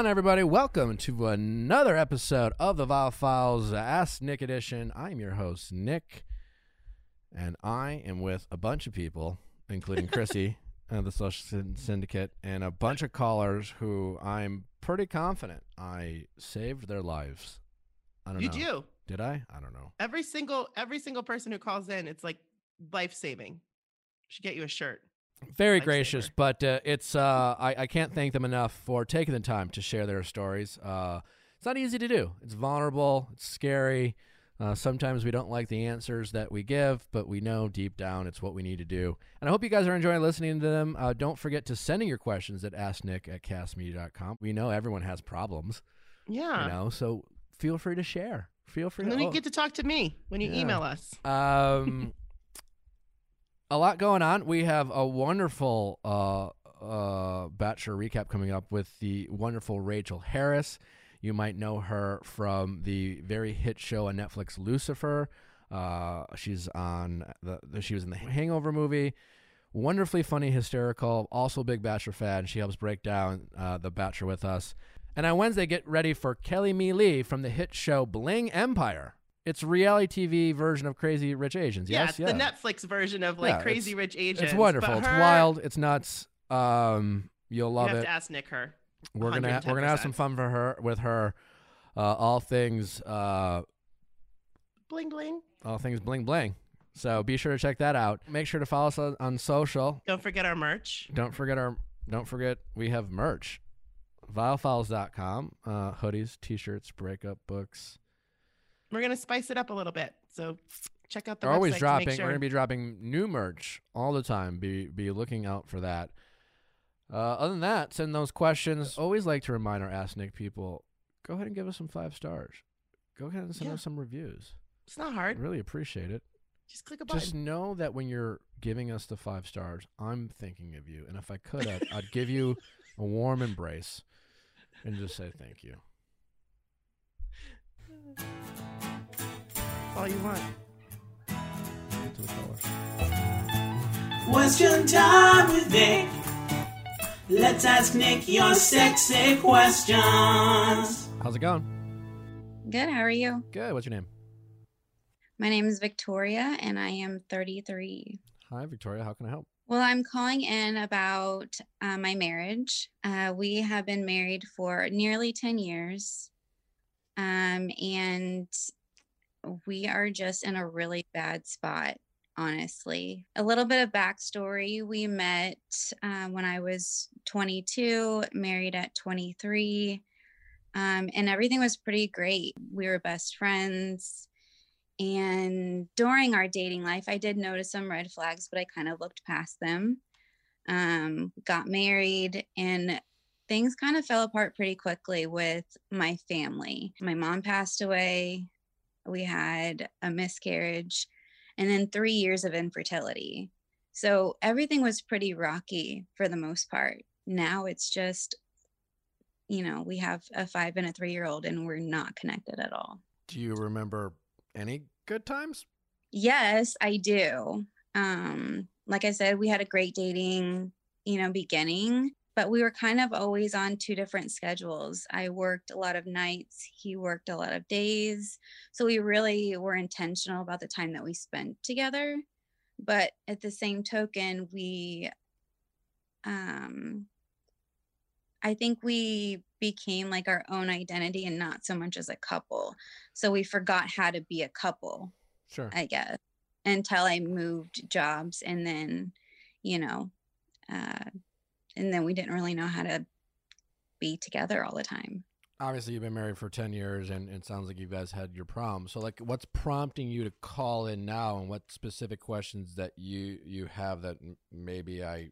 On, everybody? Welcome to another episode of the Viall Files Ask Nick Edition. I'm your host, Nick, and I am with a bunch of people, including Chrissy of the Social Syn- Syndicate, and a bunch of callers who I'm pretty confident I saved their lives. I don't You know. do. Did I? I don't know. Every single every single person who calls in, it's like life saving. Should get you a shirt. Very gracious, but uh, it's uh, I, I can't thank them enough for taking the time to share their stories. Uh, it's not easy to do. It's vulnerable. It's scary. Uh, sometimes we don't like the answers that we give, but we know deep down it's what we need to do. And I hope you guys are enjoying listening to them. Uh, don't forget to send in your questions at asknick at kastmedia.com. We know everyone has problems, Yeah. you know, so feel free to share. Feel free and to then you oh, get to talk to me when you Yeah. email us. um, a lot going on. We have a wonderful uh, uh, Bachelor recap coming up with the wonderful Rachel Harris. You might know her from the very hit show on Netflix, Lucifer. Uh, she's on the, she was in the Hangover movie. Wonderfully funny, hysterical. Also, big Bachelor fan. She helps break down uh, the Bachelor with us. And on Wednesday, get ready for Kelly Mi Li from the hit show Bling Empire. It's reality TV version of Crazy Rich Asians. yeah, Yes, it's the Netflix version of like Yeah, Crazy Rich Asians. It's wonderful. but It's wild. It's nuts. Um, you'll You love have it. to ask Nick her. We're gonna ha- we're gonna have some fun for her with her. Uh, all things uh, Bling bling. all things bling bling. So be sure to check that out. Make sure to follow us on, on social. Don't forget our merch. Don't forget our don't forget we have merch. Viallfiles.com. Uh, hoodies, t-shirts, breakup books. We're gonna spice it up a little bit. So check out the We're always website to dropping. sure- We're gonna be dropping new merch all the time. Be be looking out for that. Uh, other than that, send those questions. Always like to remind our Ask Nick people, go ahead and give us some five stars. Go ahead and send Yeah. us some reviews. It's not I hard. really appreciate it. Just click a button. Just know that when you're giving us the five stars, I'm thinking of you. And if I could, I'd, I'd give you a warm embrace and just say thank you. That's all you want. Get to the callers. Question time with Nick. Let's ask Nick your sexy questions. How's it going? Good. How are you? Good. What's your name? My name is Victoria and I am 33. Hi, Victoria. How can I help? Well, I'm calling in about uh, my marriage. Uh, we have been married for nearly 10 years. Um, and we are just in a really bad spot, honestly. A little bit of backstory we met uh, when I was 22, married at 23. Um, and everything was pretty great. We were best friends. And during our dating life, I did notice some red flags, but I kind of looked past them. Um, got married, and things kind of fell apart pretty quickly with my family. My mom passed away. We had a miscarriage, and then three years of infertility. So everything was pretty rocky for the most part. Now it's just, you know, we have a five and a three year old, and we're not connected at all. Do you remember any good times? Yes, I do. Um, like I said, we had a great dating, you know, beginning, but we were kind of always on two different schedules. I worked a lot of nights, he worked a lot of days. So we really were intentional about the time that we spent together. But at the same token, we um I think we became like our own identity and not so much as a couple. So we forgot how to be a couple, Sure. I guess, until I moved jobs and then, you know, uh, and then we didn't really know how to be together all the time. Obviously, you've been married for 10 years, and it sounds like you guys had your problems. So, like, what's prompting you to call in now, and what specific questions that you you have that maybe I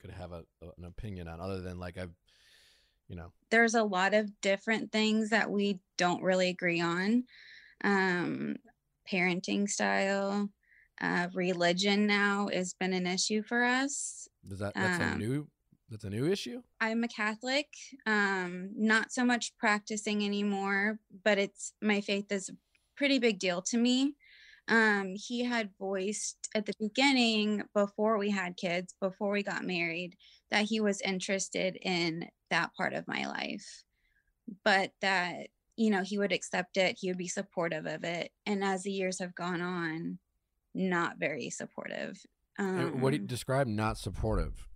could have a, an opinion on, other than like I've, you know, There's a lot of different things that we don't really agree on. Um, parenting style, uh, religion now has been an issue for us. does that that's a Um, new that's a new issue? I'm a Catholic, um, not so much practicing anymore, but it's my faith is a pretty big deal to me. Um, he had voiced at the beginning, before we had kids, before we got married, that he was interested in that part of my life, but that, you know, he would accept it, he would be supportive of it. And as the years have gone on, not very supportive. And what do you Um, describe not supportive?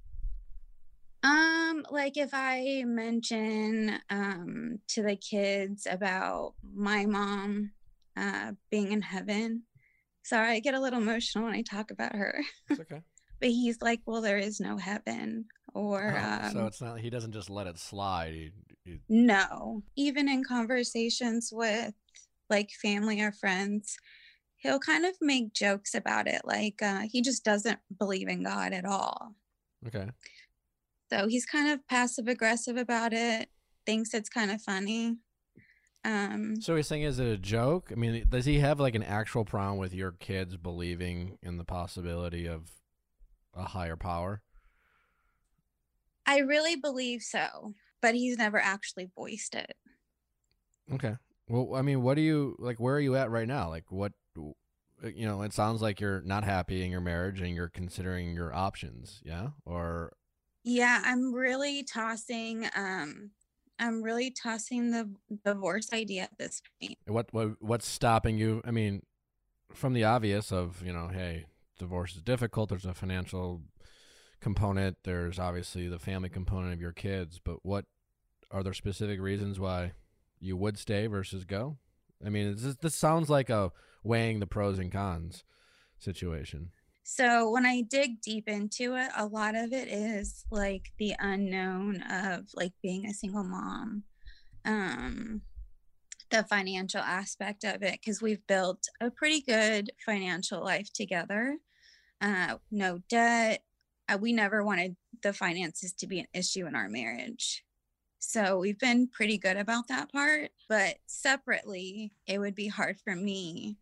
Um, like if I mention um to the kids about my mom uh being in heaven. Sorry, I get a little emotional when I talk about her. It's okay. But he's like, Well, there is no heaven. Or Oh, so um it's not he doesn't just let it slide. He, he, no. Even in conversations with like family or friends, he'll kind of make jokes about it. Like uh he just doesn't believe in God at all. okay. So he's kind of passive aggressive about it, thinks it's kind of funny. Um, So he's saying, is it a joke? I mean, does he have like an actual problem with your kids believing in the possibility of a higher power? I really believe so, but he's never actually voiced it. Okay. Well, I mean, what do you like? Where are you at right now? Like, what? You know, it sounds like you're not happy in your marriage and you're considering your options. Yeah. Or Yeah, I'm really tossing um I'm really tossing the divorce idea at this point. what? What? What's stopping you? I mean, from the obvious of you know, hey, divorce is difficult. There's a financial component. There's obviously the family component of your kids. But what are there specific reasons why you would stay versus go? I mean, this this sounds like a weighing the pros and cons situation. So when I dig deep into it, a lot of it is like the unknown of like being a single mom. Um the financial aspect of it because we've built a pretty good financial life together. Uh no debt. Uh, we never wanted the finances to be an issue in our marriage. So we've been pretty good about that part, but separately, it would be hard for me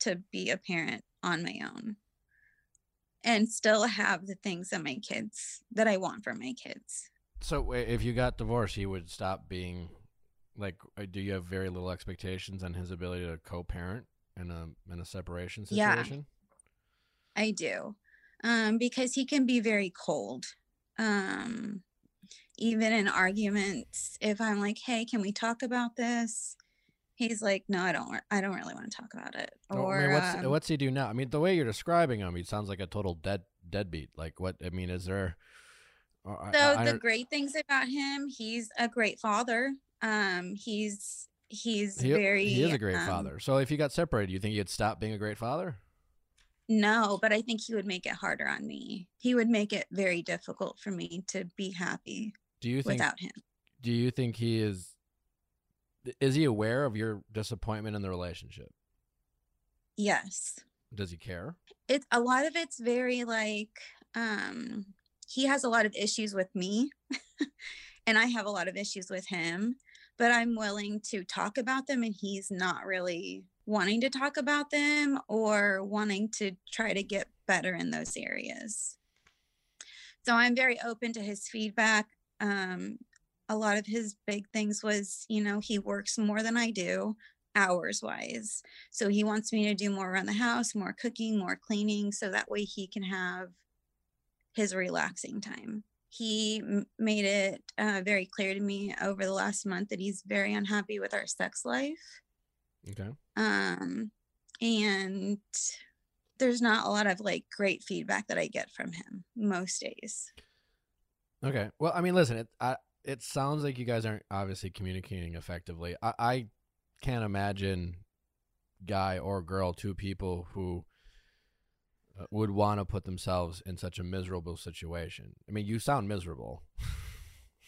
to be a parent on my own and still have the things that my kids that I want for my kids. So if you got divorced, he would stop being like. uh, Do you have very little expectations on his ability to co-parent in a in a separation situation? Yeah. situation? I do. Um, because he can be very cold. Um, even in arguments, if I'm like, "Hey, can we talk about this?" He's like, "No, I don't. I don't really want to talk about it." Or I mean, what's um, what's he do now? I mean, the way you're describing him, he sounds like a total dead deadbeat. Like what? I mean, is there? uh, So I- I the great things about him, he's a great father. Um, he's he's he, very he is a great um, father. So if you got separated, you think he'd stop being a great father? No, but I think he would make it harder on me. He would make it very difficult for me to be happy Do you think? without him. Do you think he is? Is he aware of your disappointment in the relationship? Yes. Does he care? It's a lot of it's very like um he has a lot of issues with me and I have a lot of issues with him, but I'm willing to talk about them and he's not really wanting to talk about them or wanting to try to get better in those areas. So I'm very open to his feedback. Um a lot of his big things was, you know, he works more than I do hours wise. So he wants me to do more around the house, more cooking, more cleaning, so that way he can have his relaxing time. He m- made it uh, very clear to me over the last month that he's very unhappy with our sex life. Okay. Um, and there's not a lot of like great feedback that I get from him most days. Okay. Well, I mean, listen, it I, it sounds like you guys aren't obviously communicating effectively. I, I can't imagine guy or girl, two people who uh, would want to put themselves in such a miserable situation. I mean, you sound miserable.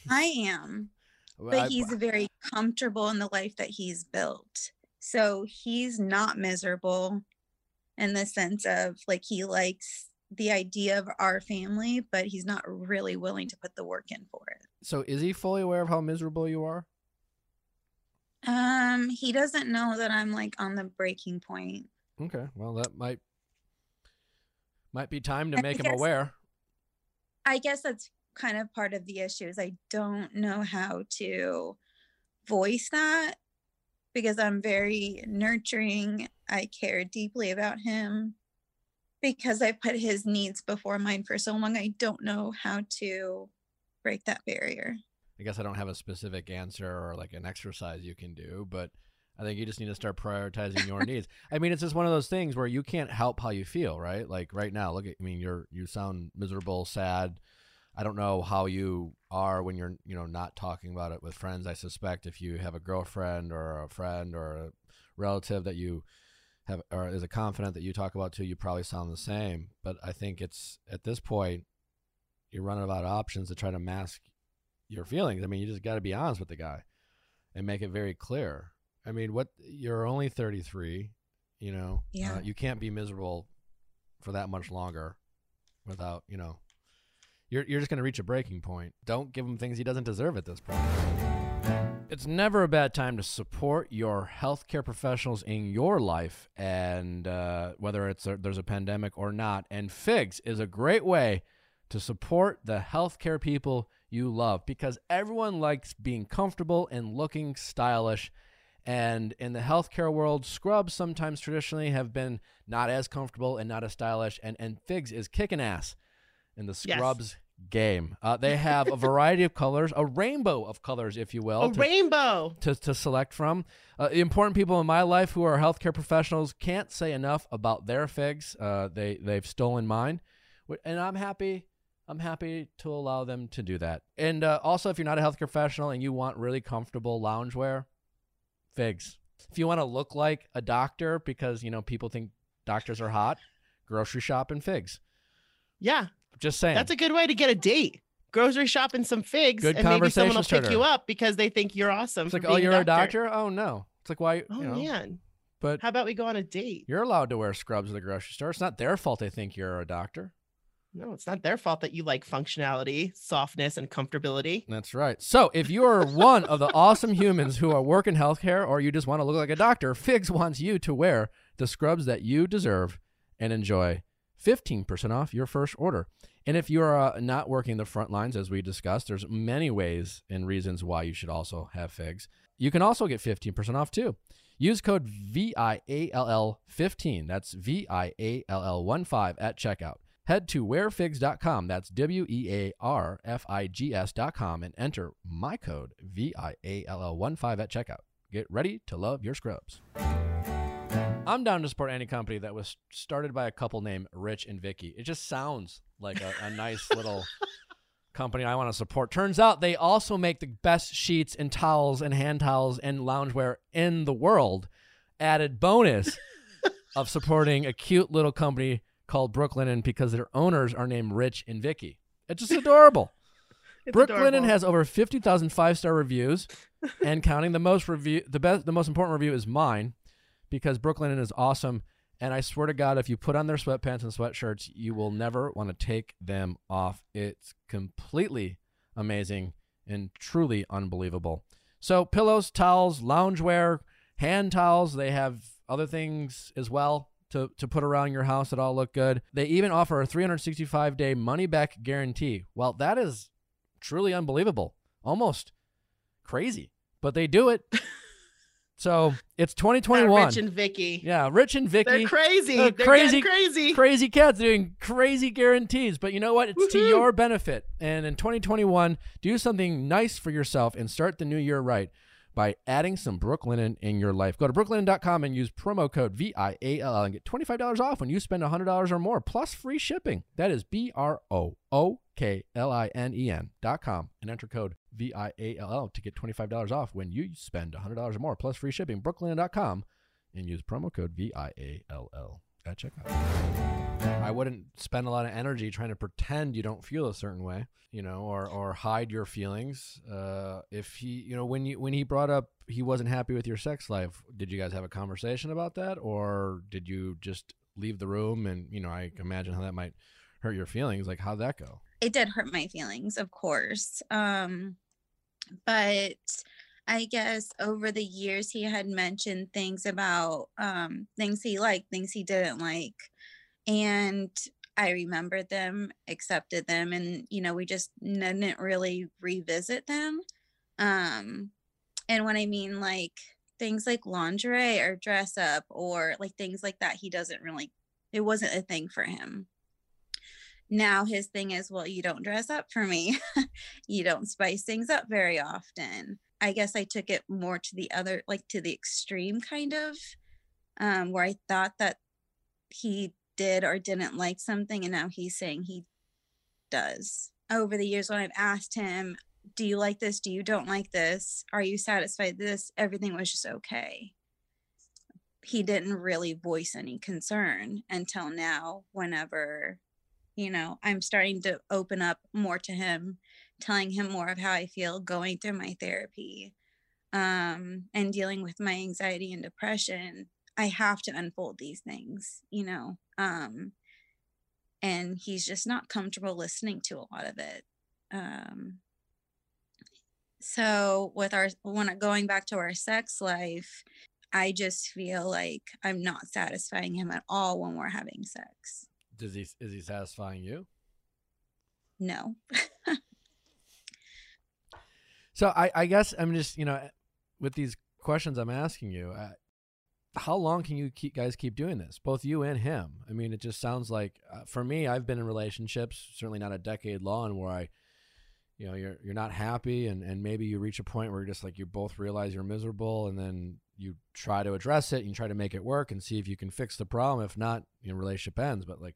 I am. But I- he's very comfortable in the life that he's built. So he's not miserable in the sense of like he likes the idea of our family, but he's not really willing to put the work in for it. so is he fully aware of how miserable you are? Um, he doesn't know that I'm like on the breaking point. Okay. Well, that might might be time to make him aware. I guess that's kind of part of the issue is I don't know how to voice that because I'm very nurturing. I care deeply about him because I put his needs before mine for so long. I don't know how to break that barrier. I guess I don't have a specific answer or like an exercise you can do, but I think you just need to start prioritizing your needs. I mean, it's just one of those things where you can't help how you feel, right? Like right now, look at I mean, you're you sound miserable, sad. I don't know how you are when you're, you know, not talking about it with friends. I suspect if you have a girlfriend or a friend or a relative that you have or is a confident that you talk about too, you probably sound the same. But I think it's at this point you're running out of options to try to mask your feelings. I mean, you just got to be honest with the guy and make it very clear. I mean, what you're only 33, you know. Yeah. Uh, you can't be miserable for that much longer without, you know. You're you're just going to reach a breaking point. Don't give him things he doesn't deserve at this point. It's never a bad time to support your healthcare professionals in your life, and uh, whether it's a, there's a pandemic or not. And Figs is a great way to support the healthcare people you love because everyone likes being comfortable and looking stylish. And in the healthcare world, scrubs sometimes traditionally have been not as comfortable and not as stylish. And, and Figs is kicking ass in the Yes. Game. Uh, they have a variety of colors, a rainbow of colors, if you will. a to- rainbow. to, to select from. Uh, the important people in my life who are healthcare professionals can't say enough about their figs. Uh, they they've stolen mine, and I'm happy. I'm happy to allow them to do that. And uh, also, if you're not a healthcare professional and you want really comfortable loungewear, figs. If you want to look like a doctor because you know people think doctors are hot, grocery shop and figs. Yeah, Just saying. that's a good way to get a date. Grocery shopping some figs, Good and maybe someone will conversation pick you up because they think you're awesome. it's like, oh, you're a doctor? Oh no. It's like why? Oh you know, man, But how about we go on a date? You're allowed to wear scrubs at the grocery store. It's not their fault they think you're a doctor. No, it's not their fault that you like functionality, softness, and comfortability. That's right. So, if you are one of the awesome humans who are working healthcare or you just want to look like a doctor, Figs wants you to wear the scrubs that you deserve and enjoy 15% off your first order. And if you're uh, not working the front lines, as we discussed, there's many ways and reasons why you should also have Figs. You can also get 15% off too. Use code VIALL15. That's VIALL15 at checkout. Head to wearfigs.com. That's W E A R F I G S.com and enter my code VIALL15 at checkout. Get ready to love your scrubs. I'm down to support any company that was started by a couple named Rich and Vicky. It just sounds like a, a nice little company I want to support. Turns out they also make the best sheets and towels and hand towels and loungewear in the world. Added bonus of supporting a cute little company called Brooklinen because their owners are named Rich and Vicky. It's just adorable. It's Brooklinen adorable. has over 50,000 five-star reviews and counting. The most review the best the most important review is mine because Brooklinen is awesome and I swear to God if you put on their sweatpants and sweatshirts, you will never want to take them off. It's completely amazing and truly unbelievable. So pillows, towels, loungewear, hand towels, they have other things as well to, to put around your house that all look good. They even offer a 365 day money back guarantee. Well, that is truly unbelievable. Almost crazy. But they do it. so it's That 2021. Rich and Vicky. yeah, Rich and Vicky. They're crazy. Uh, They're crazy- crazy. crazy. cats doing crazy guarantees. But you know what? It's to your benefit. And in 2021, do something nice for yourself and start the new year right by adding some Brooklinen in your life. Go to brooklinen.com and use promo code VIALL and get $25 off when you spend $100 or more plus free shipping. That is B R O O K L I N E N dot com and enter code VIALL to get $25 off when you spend $100 or more plus free shipping. Brooklinen.com and use promo code VIALL at checkout. I wouldn't spend a lot of energy trying to pretend you don't feel a certain way, you know, or or hide your feelings. Uh, if he, you know, when you when he brought up he wasn't happy with your sex life, did you guys have a conversation about that, or did you just leave the room? And you know, I imagine how that might hurt your feelings. Like, how'd that go? it did hurt my feelings, of course. Um, but I guess over the years he had mentioned things about um things he liked, things he didn't like. And I remembered them, accepted them, and you know, we just didn't really revisit them. Um, and when I mean like things like lingerie or dress up or like things like that, he doesn't really it wasn't a thing for him now his thing is, well, you don't dress up for me. you don't spice things up very often. I guess I took it more to the other, like to the extreme kind of, um, where I thought that he did or didn't like something, and now he's saying he does. Over the years, when I've asked him, Do you like this? Do you don't like this? Are you satisfied this? Everything was just okay. He didn't really voice any concern until now, whenever, you know, I'm starting to open up more to him, telling him more of how I feel going through my therapy um, and dealing with my anxiety and depression. I have to unfold these things, you know. Um, and he's just not comfortable listening to a lot of it. Um, so with our when going back to our sex life, I just feel like I'm not satisfying him at all when we're having sex. Does he is he satisfying you? No. so I I guess I'm just you know with these questions I'm asking you. Uh, how long can you keep guys keep doing this both you and him i mean it just sounds like uh, for me i've been in relationships certainly not a decade long where i you know you're you're not happy and and maybe you reach a point where you're just like you both realize you're miserable and then you try to address it and you try to make it work and see if you can fix the problem if not your relationship ends but like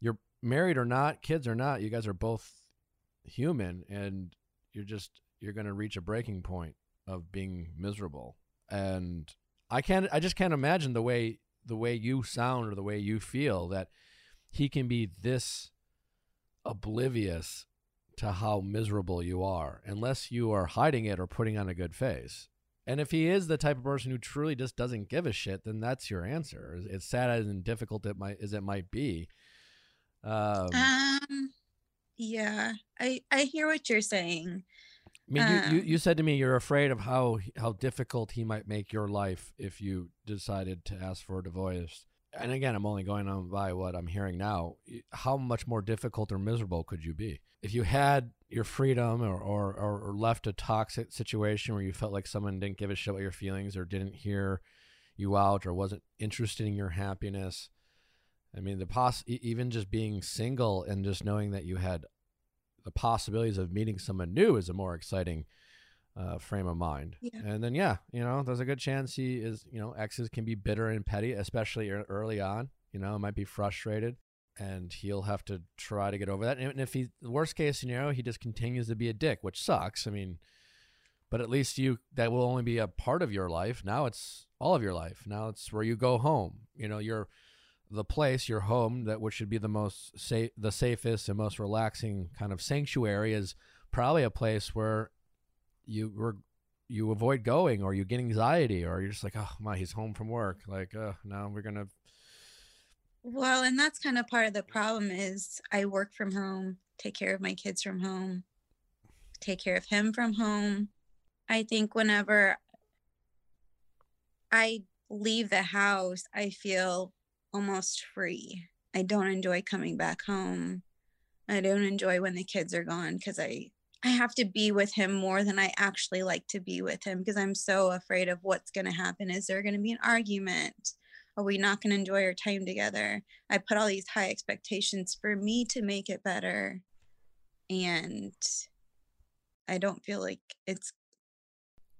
you're married or not kids or not you guys are both human and you're just you're to reach a breaking point of being miserable and I can't. I just can't imagine the way the way you sound or the way you feel that he can be this oblivious to how miserable you are unless you are hiding it or putting on a good face. And if he is the type of person who truly just doesn't give a shit, then that's your answer. It's sad and difficult it might as it might be. Um, um yeah, I I hear what you're saying. I mean, you, you, you um, said to me you're afraid of how how difficult he might make your life if you decided to ask for a divorce. And again, I'm only going on by what I'm hearing now. How much more difficult or miserable could you be if you had your freedom or, or, or left a toxic situation where you felt like someone didn't give a shit about your feelings or didn't hear you out or wasn't interested in your happiness? I mean, the poss even just being single and just knowing that you had the possibilities of meeting someone new is a more exciting uh, frame of mind. Yeah. And then, yeah, you know, there's a good chance he is, you know, exes can be bitter and petty, especially early on. You know, might be frustrated, and he'll have to try to get over that. And if he, worst case scenario, he just continues to be a dick, which sucks. I mean, but at least you that will only be a part of your life. Now it's all of your life. Now it's where you go home. You know, you're the place, your home, that which should be the most safe, the safest and most relaxing kind of sanctuary, is probably a place where you were you avoid going, or you get anxiety, or you're just like, oh my, he's home from work. Like, uh, now we're gonna. Well, and that's kind of part of the problem is I work from home, take care of my kids from home, take care of him from home. I think whenever I leave the house, I feel almost free. I don't enjoy coming back home. I don't enjoy when the kids are gone because I I have to be with him more than I actually like to be with him because I'm so afraid of what's going to happen. Is there going to be an argument? Are we not going to enjoy our time together? I put all these high expectations for me to make it better. And I don't feel like it's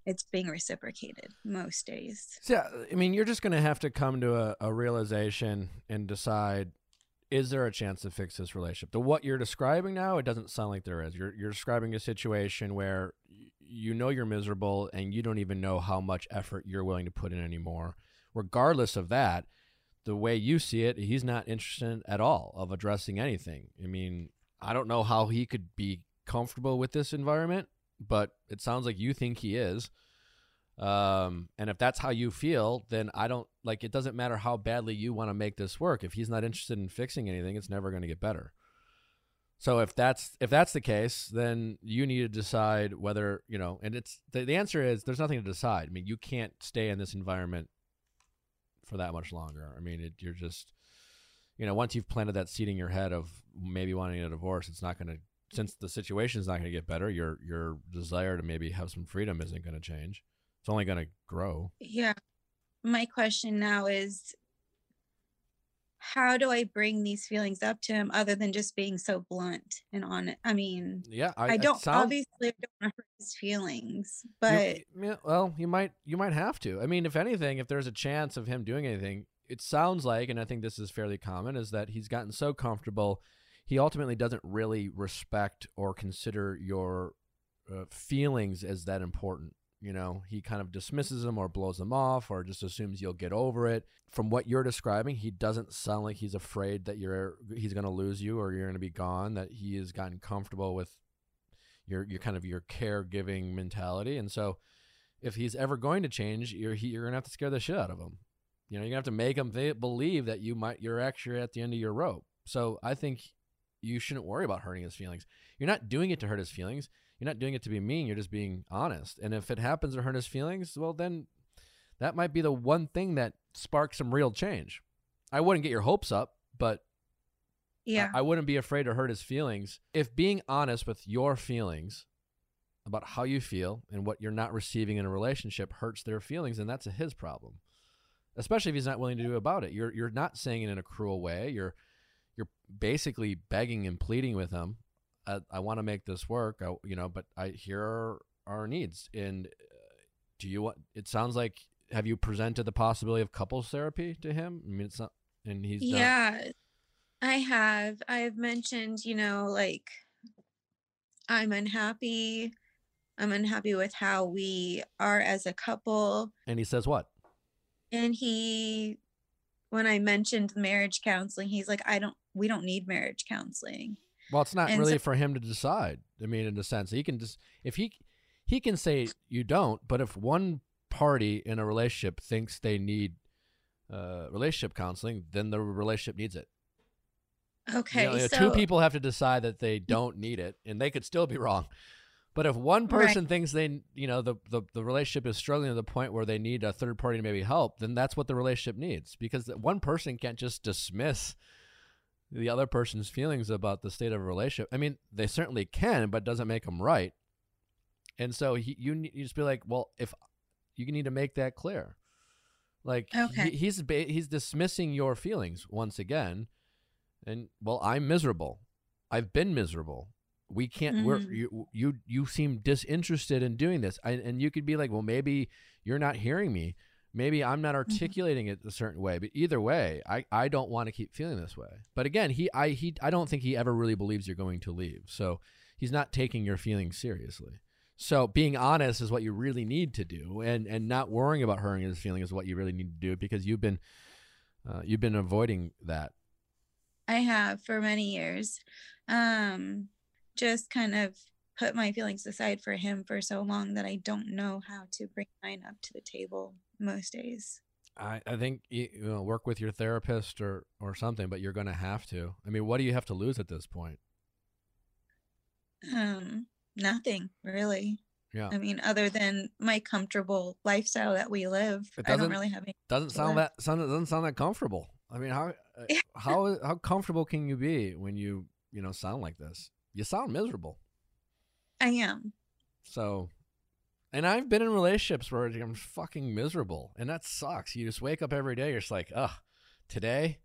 it's being reciprocated most days. Yeah, I mean, you're just going to have to come to a, a, realization and decide: is there a chance to fix this relationship? To what you're describing now, it doesn't sound like there is. You're you're describing a situation where you know you're miserable and you don't even know how much effort you're willing to put in anymore. Regardless of that, the way you see it, he's not interested at all of addressing anything. I mean, I don't know how he could be comfortable with this environment but it sounds like you think he is. Um, and if that's how you feel, then I don't like it doesn't matter how badly you want to make this work. If he's not interested in fixing anything, it's never going to get better. So if that's if that's the case, then you need to decide whether, you know, and it's the, the answer is there's nothing to decide. I mean, you can't stay in this environment for that much longer. I mean, it, you're just you know, once you've planted that seed in your head of maybe wanting a divorce, it's not going to since the situation is not going to get better, your your desire to maybe have some freedom isn't going to change. It's only going to grow. Yeah. My question now is how do I bring these feelings up to him other than just being so blunt and on it? I mean, Yeah, I, I, don't sounds- obviously I don't want to hurt his feelings, but yeah, well, you might you might have to. I mean, if anything, if there's a chance of him doing anything, it sounds like, and I think this is fairly common, is that he's gotten so comfortable, he ultimately doesn't really respect or consider your uh, feelings as that important. You know, he kind of dismisses them or blows them off or just assumes you'll get over it. From what you're describing, he doesn't sound like he's afraid that you're he's going to lose you or you're going to be gone. That he has gotten comfortable with your your kind of your caregiving mentality, and so if he's ever going to change, you're he, you're gonna have to scare the shit out of him. You know, you're gonna have to make him th- believe that you might you're actually at the end of your rope. So I think you shouldn't worry about hurting his feelings. You're not doing it to hurt his feelings. You're not doing it to be mean. You're just being honest. And if it happens to hurt his feelings, well, then that might be the one thing that sparks some real change. I wouldn't get your hopes up, but yeah, I, wouldn't be afraid to hurt his feelings. If being honest with your feelings about how you feel and what you're not receiving in a relationship hurts their feelings, then that's a his problem. Especially if he's not willing to do about it. You're you're not saying it in a cruel way. You're you're basically begging and pleading with him. I, I want to make this work. I, you know, but I here are our needs. And uh, do you want? It sounds like have you presented the possibility of couples therapy to him? I mean, it's not. And he's done- yeah, I have. I've mentioned, you know, like I'm unhappy. I'm unhappy with how we are as a couple. And he says what? And he, when I mentioned marriage counseling, he's like, I don't, we don't need marriage counseling. Well, it's not And really so- for him to decide. I mean, in a sense, he can just if he he can say you don't, but if one party in a relationship thinks they need uh, relationship counseling, then the relationship needs it. You Okay. know, so, two people have to decide that they don't need it, and they could still be wrong. But if one Right. person thinks they, you know, the, the the relationship is struggling to the point where they need a third party to maybe help, then that's what the relationship needs. Because one person can't just dismiss the other person's feelings about the state of a relationship. I mean, they certainly can, but it doesn't make them right. And so he, you you just be like, well, if you need to make that clear, like Okay. he, he's ba- he's dismissing your feelings once again, and well, I'm miserable. I've been miserable. We can't. We're Mhm. you you you seem disinterested in doing this, I, and you could be like, well, maybe you're not hearing me. Maybe I'm not articulating it a certain way, but either way, I, I don't want to keep feeling this way. But again, he I he I don't think he ever really believes you're going to leave. So he's not taking your feelings seriously. So being honest is what you really need to do, and and not worrying about hurting his feelings is what you really need to do because you've been uh, you've been avoiding that. I have for many years. Um, just kind of put my feelings aside for him for so long that I don't know how to bring mine up to the table most days. I, I think you, you know, work with your therapist or or something, but you're going to have to. I mean, what do you have to lose at this point? Um, nothing really. Yeah, I mean, other than my comfortable lifestyle that we live, I don't really have any. doesn't sound live. that sound doesn't sound that comfortable. I mean, how uh, how how comfortable can you be when you you know sound like this? You sound miserable. I am. So, and I've been in relationships where I'm fucking miserable, and that sucks. You just wake up every day, you're just like, ugh, today.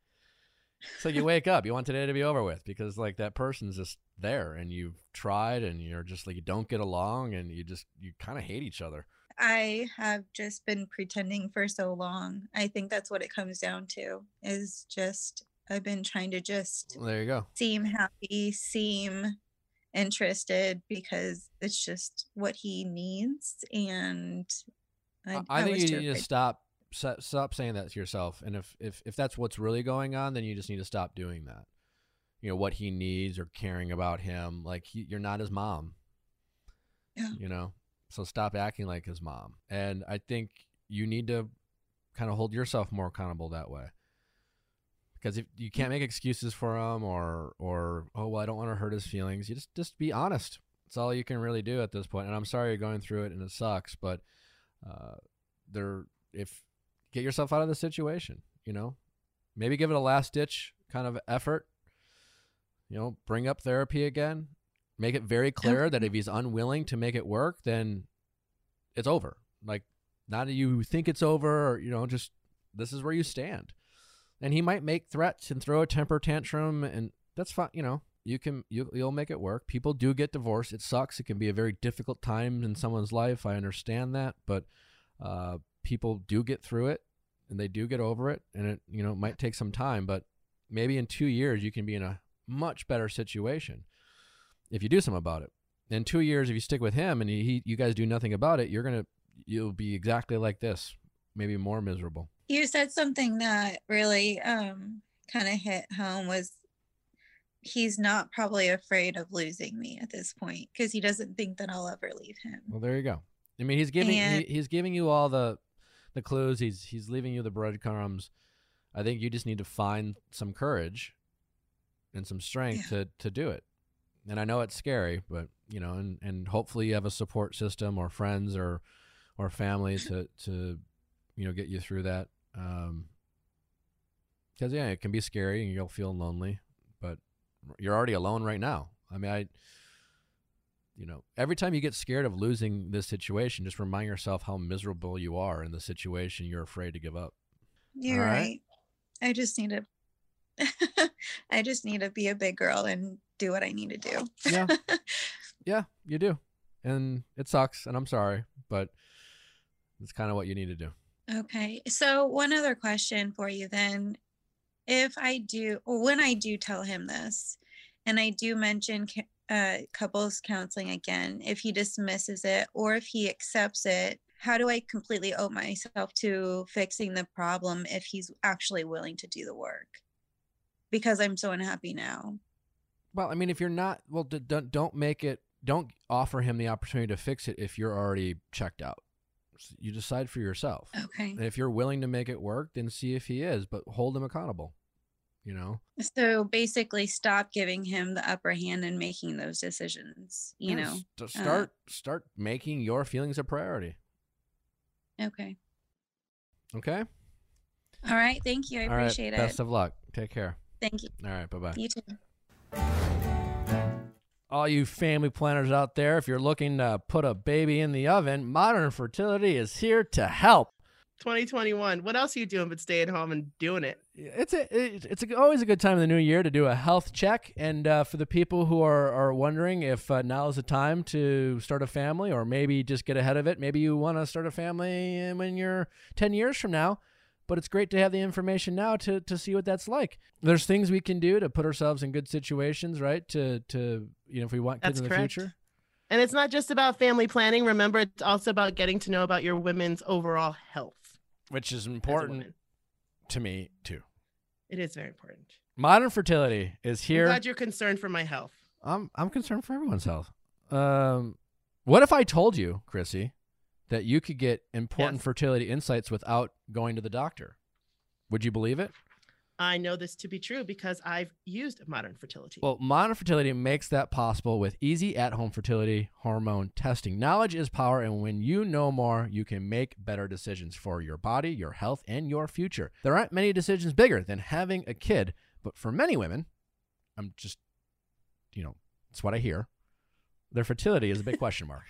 So you wake up, you want today to be over with because like that person's just there, and you've tried, and you're just like you don't get along, and you just you kind of hate each other. I have just been pretending for so long. I think that's what it comes down to is just I've been trying to just Well, there you go. seem happy, seem interested because it's just what he needs and I, I, I think you need to stop stop saying that to yourself, and if if if that's what's really going on, then you just need to stop doing that. You know what he needs or caring about him. Like he, you're not his mom. Yeah. You know, so stop acting like his mom. And I think you need to kind of hold yourself more accountable that way. Because if you can't make excuses for him, or or oh well, I don't want to hurt his feelings. You just just be honest. That's all you can really do at this point. And I'm sorry you're going through it, and it sucks, but uh, there if get yourself out of the situation you know maybe give it a last ditch kind of effort you know bring up therapy again make it very clear that if he's unwilling to make it work then it's over like not that you think it's over or you know just this is where you stand and he might make threats and throw a temper tantrum, and that's fine. You know, you can you you'll make it work. People do get divorced. It sucks. It can be a very difficult time in someone's life. I understand that, but uh, people do get through it, and they do get over it. And it you know might take some time, but maybe in two years you can be in a much better situation if you do something about it. In two years, if you stick with him and he, you guys do nothing about it, you're gonna you'll be exactly like this, maybe more miserable. You said something that really um kind of hit home was he's not probably afraid of losing me at this point because he doesn't think that I'll ever leave him. Well, there you go. I mean, he's giving And- he, he's giving you all the the clues. He's he's leaving you the breadcrumbs. I think you just need to find some courage and some strength to to do it. And I know it's scary, but you know, and and hopefully you have a support system or friends or or family to to you know get you through that. Um, because yeah, it can be scary and you'll feel lonely, but you're already alone right now. I mean, I you know, every time you get scared of losing this situation, just remind yourself how miserable you are in the situation you're afraid to give up. You're right. right. I just need to I just need to be a big girl and do what I need to do. Yeah. Yeah, you do. And it sucks, and I'm sorry, but it's kind of what you need to do. Okay. So one other question for you then. If I do when I do tell him this and I do mention uh, couples counseling again, if he dismisses it or if he accepts it, how do I completely owe myself to fixing the problem if he's actually willing to do the work? Because I'm so unhappy now. Well, I mean, if you're not, well, don't don't make it. Don't offer him the opportunity to fix it if you're already checked out. You decide for yourself. Okay. And if you're willing to make it work, then see if he is, but hold him accountable. You know. So basically, stop giving him the upper hand and making those decisions. You Yeah, know. st- uh, start start making your feelings a priority. Okay. Okay. All right. Thank you. I All right. appreciate it. Best of luck. Take care. Thank you. All right. Bye bye. You too. All you family planners out there, if you're looking to put a baby in the oven, Modern Fertility is here to help. 2021. What else are you doing but staying home and doing it? It's a it's a, always a good time in the new year to do a health check, and uh, for the people who are are wondering if uh, now is the time to start a family, or maybe just get ahead of it. Maybe you want to start a family when you're ten years from now, but it's great to have the information now to to see what that's like. There's things we can do to put ourselves in good situations, right? To to you know if we want kids That's in the correct. future. And it's not just about family planning. Remember, it's also about getting to know about your women's overall health. which is important to me too. It is very important. Modern fertility is here. I'm glad you're concerned for my health. I'm I'm concerned for everyone's health. Um, what if I told you, Chrissy, that you could get important Yes. fertility insights without going to the doctor? Would you believe it? I know this to be true because I've used modern fertility. Well, modern fertility makes that possible with easy at-home fertility hormone testing. Knowledge is power, and when you know more, you can make better decisions for your body, your health, and your future. There aren't many decisions bigger than having a kid, but for many women, I'm just, you know, it's what I hear. Their fertility is a big question mark.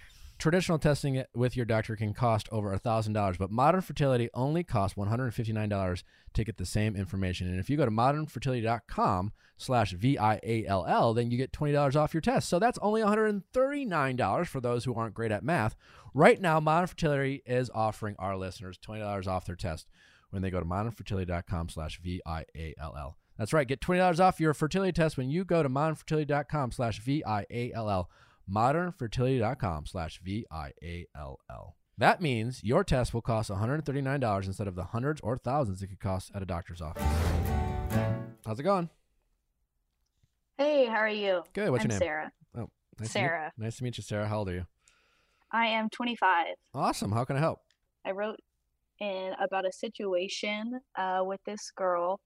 Traditional testing with your doctor can cost over $1,000, but modern fertility only costs $159 to get the same information. And if you go to modernfertility.com slash V-I-A-L-L, then you get $20 off your test. So that's only $139 for those who aren't great at math. Right now, Modern Fertility is offering our listeners $20 off their test when they go to modernfertility.com slash V-I-A-L-L. That's right. Get $20 off your fertility test when you go to modernfertility.com slash V-I-A-L-L. Modernfertility.com slash V-I-A-L-L. That means your test will cost $139 instead of the hundreds or thousands it could cost at a doctor's office. How's it going? Hey, how are you? Good. What's I'm your name? Sarah. Nice To meet, Sarah. nice to meet you, Sarah. How old are you? I am 25. Awesome. How can I help? I wrote in about a situation uh, with this girl,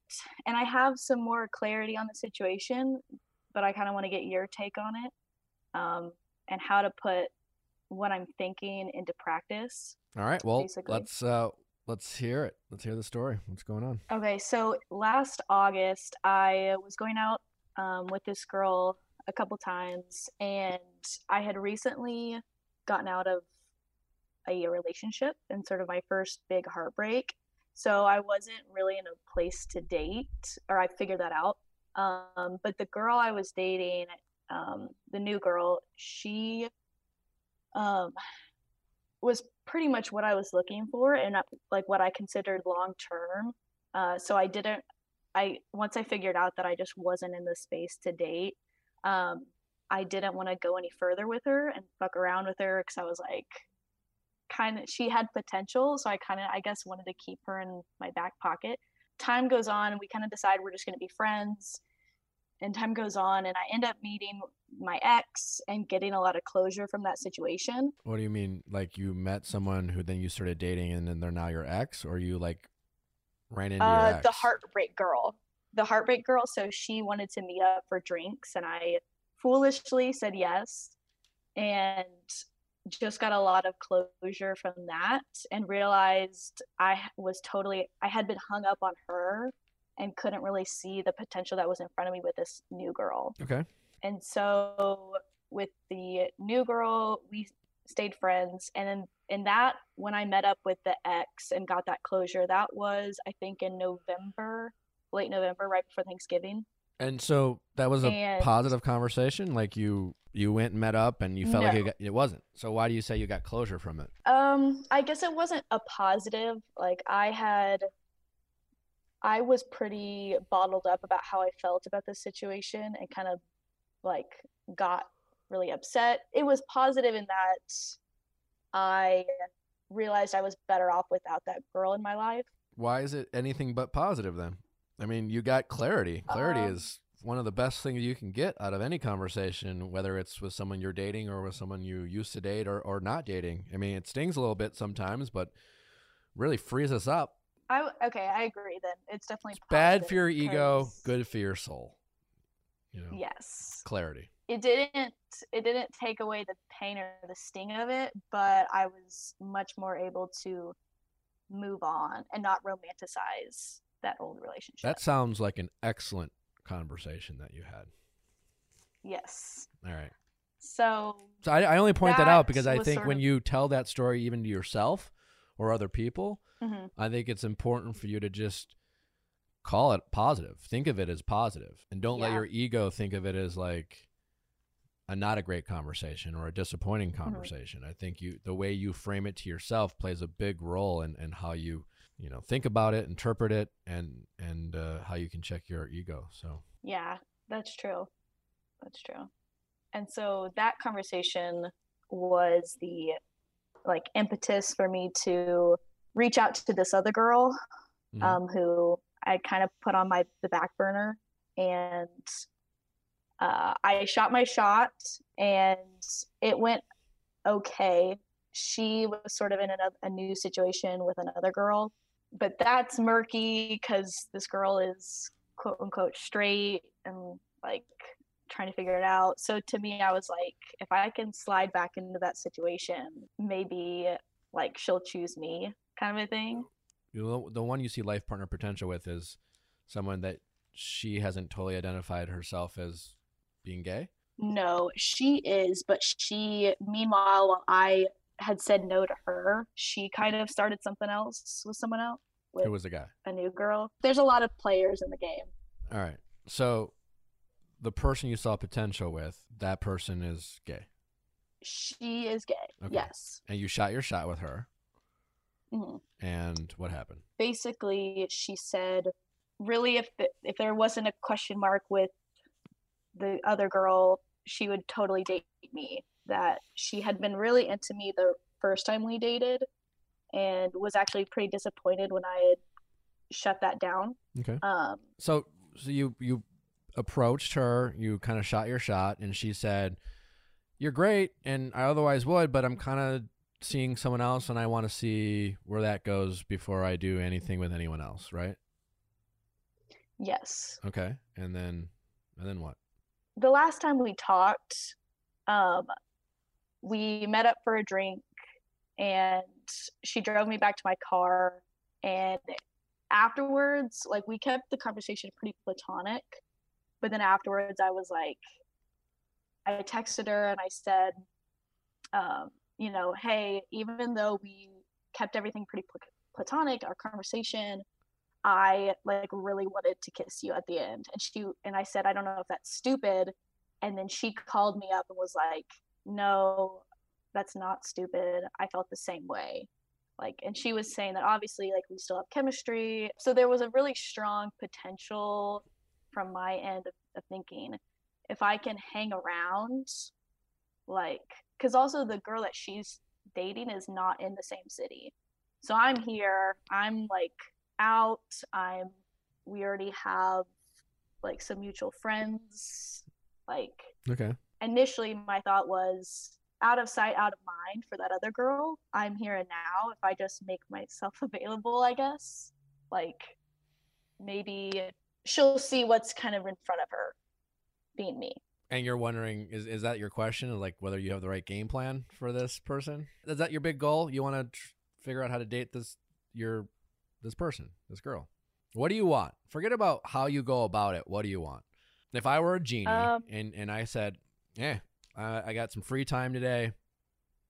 and I have some more clarity on the situation, but I kind of want to get your take on it um, and how to put what I'm thinking into practice. All right. Well, Basically. let's uh let's hear it. Let's hear the story. What's going on? Okay, so last August, I was going out um, with this girl a couple times, and I had recently gotten out of a relationship and sort of my first big heartbreak. So I wasn't really in a place to date, or I figured that out. Um, but the girl I was dating, um, the new girl, she um, was pretty much what I was looking for and uh, like what I considered long term. Uh, so I didn't. I once I figured out that I just wasn't in the space to date. Um, I didn't want to go any further with her and fuck around with her because I was like, kind of she had potential, so I kind of I guess wanted to keep her in my back pocket. Time goes on, and we kind of decide we're just going to be friends. And time goes on, and I end up meeting my ex and getting a lot of closure from that situation. What do you mean? Like you met someone who then you started dating and then they're now your ex, or you like ran into Uh, the heartbreak girl, the heartbreak girl. So she wanted to meet up for drinks, and I foolishly said yes, and just got a lot of closure from that, and realized i was totally I had been hung up on her and couldn't really see the potential that was in front of me with this new girl. Okay. And so with the new girl, we stayed friends. And then in that, when I met up with the ex and got that closure, that was, I think, in November, late November, right before Thanksgiving. And so that was a And- positive conversation. Like you you went and met up and you felt like No. it, got, it wasn't. So why do you say you got closure from it? Um, I guess it wasn't a positive. Like I had, I was pretty bottled up about how I felt about this situation and kind of like got really upset. It was positive in that I realized I was better off without that girl in my life. Why is it anything but positive then? I mean, you got clarity. Clarity Um, is one of the best things you can get out of any conversation, whether it's with someone you're dating or with someone you used to date or, or not dating. I mean, it stings a little bit sometimes, but really frees us up. I okay, I agree. Then it's definitely It's bad for your ego, good for your soul. You know, Yes. clarity. it didn't it didn't take away the pain or the sting of it but i was much more able to move on and not romanticize that old relationship That sounds like an excellent conversation that you had. yes All right. so So I, I only point that out because I think when you tell that story even to yourself or other people, mhm, I think it's important for you to just call it positive. Think of it as positive, and don't let your ego think of it as like a not a great conversation or a disappointing Mm-hmm. conversation. I think you the way you frame it to yourself plays a big role in, in how you you know think about it, interpret it, and and uh, how you can check your ego. So yeah that's true that's true and so that conversation was the like impetus for me to reach out to this other girl mhm. um, who I kind of put on my the back burner, and uh, I shot my shot, and it went okay. She was sort of in a, a new situation with another girl, but that's murky because this girl is quote unquote straight and like trying to figure it out. So to me, I was like, if I can slide back into that situation, maybe like she'll choose me, kind of a thing. you know, the one you see life partner potential with is someone that she hasn't totally identified herself as being gay. No, she is, but she, meanwhile, while I had said no to her, she kind of started something else with someone else, with Who was the guy? a new girl. There's a lot of players in the game. All right. So the person you saw potential with, that person is gay. She is gay. Okay. Yes. And you shot your shot with her. Mhm. And what happened? Basically, she said, really, if the, if there wasn't a question mark with the other girl, she would totally date me. That she had been really into me the first time we dated, and was actually pretty disappointed when I had shut that down. Okay. Um, So so you you approached her, you kind of shot your shot and she said, "You're great and I otherwise would, but I'm kind of seeing someone else and I want to see where that goes before I do anything with anyone else, right?" yes. Okay. And then and then what? The last time we talked, um, we met up for a drink and she drove me back to my car. And afterwards, like we kept the conversation pretty platonic. But then afterwards, I was like, I texted her and I said, um, you know, hey, even though we kept everything pretty pl- platonic, our conversation, I like really wanted to kiss you at the end. And she and I said, I don't know if that's stupid. And then she called me up and was like, No, that's not stupid. I felt the same way. Like, and she was saying that obviously, like, we still have chemistry. So there was a really strong potential from my end of, of thinking if I can hang around, like, because also the girl that she's dating is not in the same city. So I'm here, I'm like out, I'm, we already have like some mutual friends. Like, Okay. initially my thought was out of sight out of mind for that other girl i'm here and now if i just make myself available i guess like maybe she'll see what's kind of in front of her being me And you're wondering, is is that your question? Like whether you have the right game plan for this person? Is that your big goal? You want to tr- figure out how to date this your this person, this girl. What do you want? Forget about how you go about it. What do you want? If I were a genie Um, and and I said, "Yeah, I, I got some free time today.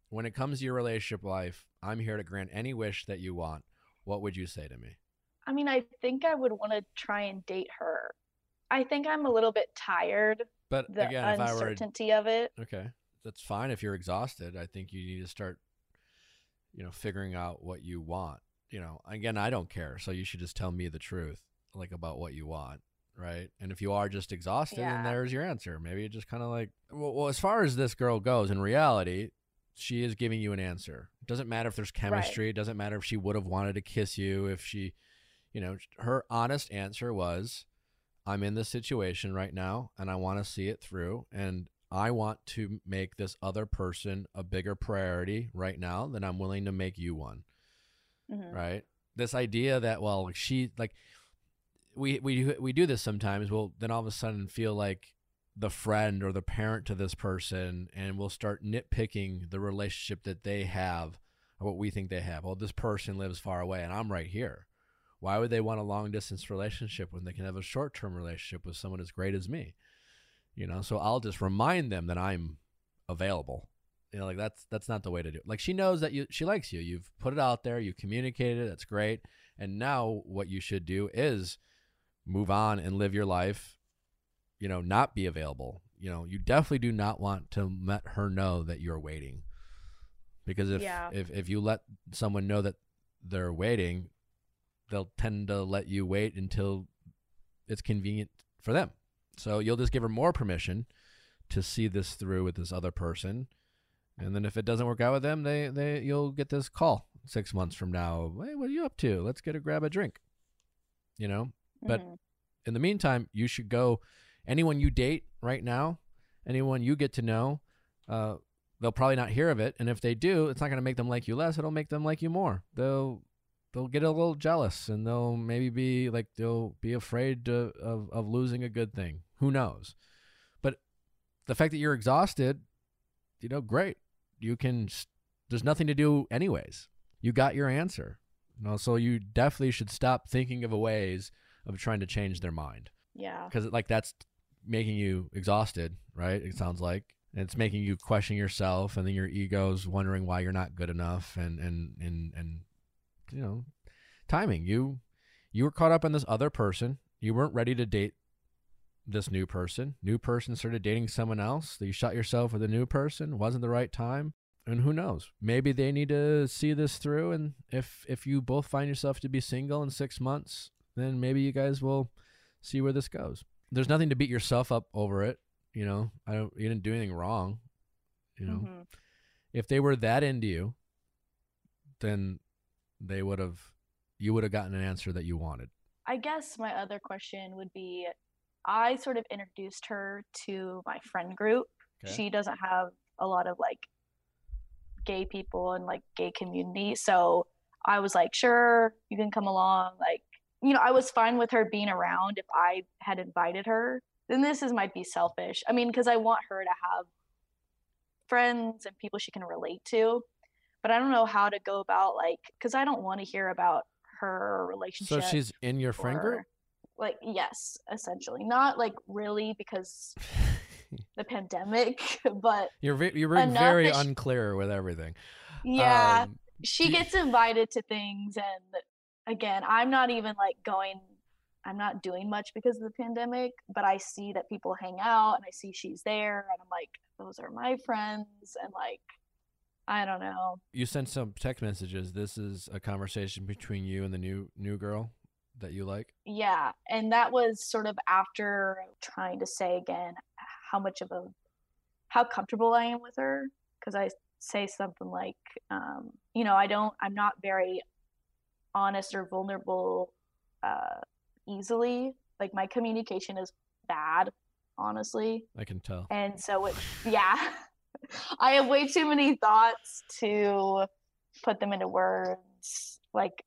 When it comes to your relationship life, I'm here to grant any wish that you want." What would you say to me? I mean i think i would want to try and date her i think i'm a little bit tired But the again, if I were uncertainty of it Okay. That's fine if you're exhausted. I think you need to start you know figuring out what you want. You know, again, I don't care, so you should just tell me the truth like about what you want, right? And if you are just exhausted, then there's your answer. Maybe you just kind of like well, well, as far as this girl goes, in reality, she is giving you an answer. It doesn't matter if there's chemistry, it doesn't matter if she would have wanted to kiss you, if she you know, her honest answer was I'm in this situation right now and I want to see it through and I want to make this other person a bigger priority right now than I'm willing to make you one, Mhm. right? This idea that well, she like we we we do this sometimes. We'll then all of a sudden feel like the friend or the parent to this person and we'll start nitpicking the relationship that they have or what we think they have. Well, this person lives far away and I'm right here. Why would they want a long distance relationship when they can have a short term relationship with someone as great as me? You know, so I'll just remind them that I'm available. You know, like that's that's not the way to do it. Like she knows that you she likes you. You've put it out there, you communicated, that's great. And now what you should do is move on and live your life, you know, not be available. You know, you definitely do not want to let her know that you're waiting. Because if Yeah. if if you let someone know that they're waiting, they'll tend to let you wait until it's convenient for them. So you'll just give her more permission to see this through with this other person. And then if it doesn't work out with them, they, they you'll get this call six months from now. Hey, what are you up to? Let's get a grab a drink. You know? But Mhm. in the meantime, you should go anyone you date right now, anyone you get to know, uh, they'll probably not hear of it. And if they do, it's not going to make them like you less. It'll make them like you more. They'll they'll get a little jealous and they'll maybe be like they'll be afraid to, of of losing a good thing. Who knows? But the fact that you're exhausted, you know, great. You can. There's nothing to do anyways. You got your answer. You know, so you definitely should stop thinking of ways of trying to change their mind yeah because like that's making you exhausted, right? It sounds like and it's making you question yourself, and then your ego's wondering why you're not good enough, and and and and you know, timing. You you were caught up in this other person. You weren't ready to date this new person. New person started dating someone else. You shot yourself with a new person. Wasn't the right time. And who knows? Maybe they need to see this through. And if if you both find yourself to be single in six months, then maybe you guys will see where this goes. There's nothing to beat yourself up over it. You know, I don't. You didn't do anything wrong. You know, Mhm. if they were that into you, then they would have. You would have gotten an answer that you wanted. I guess my other question would be I sort of introduced her to my friend group. Okay. She doesn't have a lot of like gay people and like gay community. So I was like, sure, you can come along. Like, you know, I was fine with her being around if I had invited her. Then this is might be selfish. I mean, because I want her to have friends and people she can relate to. But I don't know how to go about like because I don't want to hear about her relationship So she's in your friend group. like yes essentially not like really because the pandemic but You're ve- you're being very that sh- unclear with everything. yeah Um, she gets invited to things and again i'm not even like going i'm not doing much because of the pandemic but i see that people hang out and i see she's there and i'm like those are my friends and like i don't know You sent some text messages. This is a conversation between you and the new new girl that you like. yeah and that was sort of after trying to say again how much of a how comfortable i am with her because i say something like um, you know i don't i'm not very honest or vulnerable uh, easily like my communication is bad honestly I can tell. and so it yeah i have way too many thoughts to put them into words like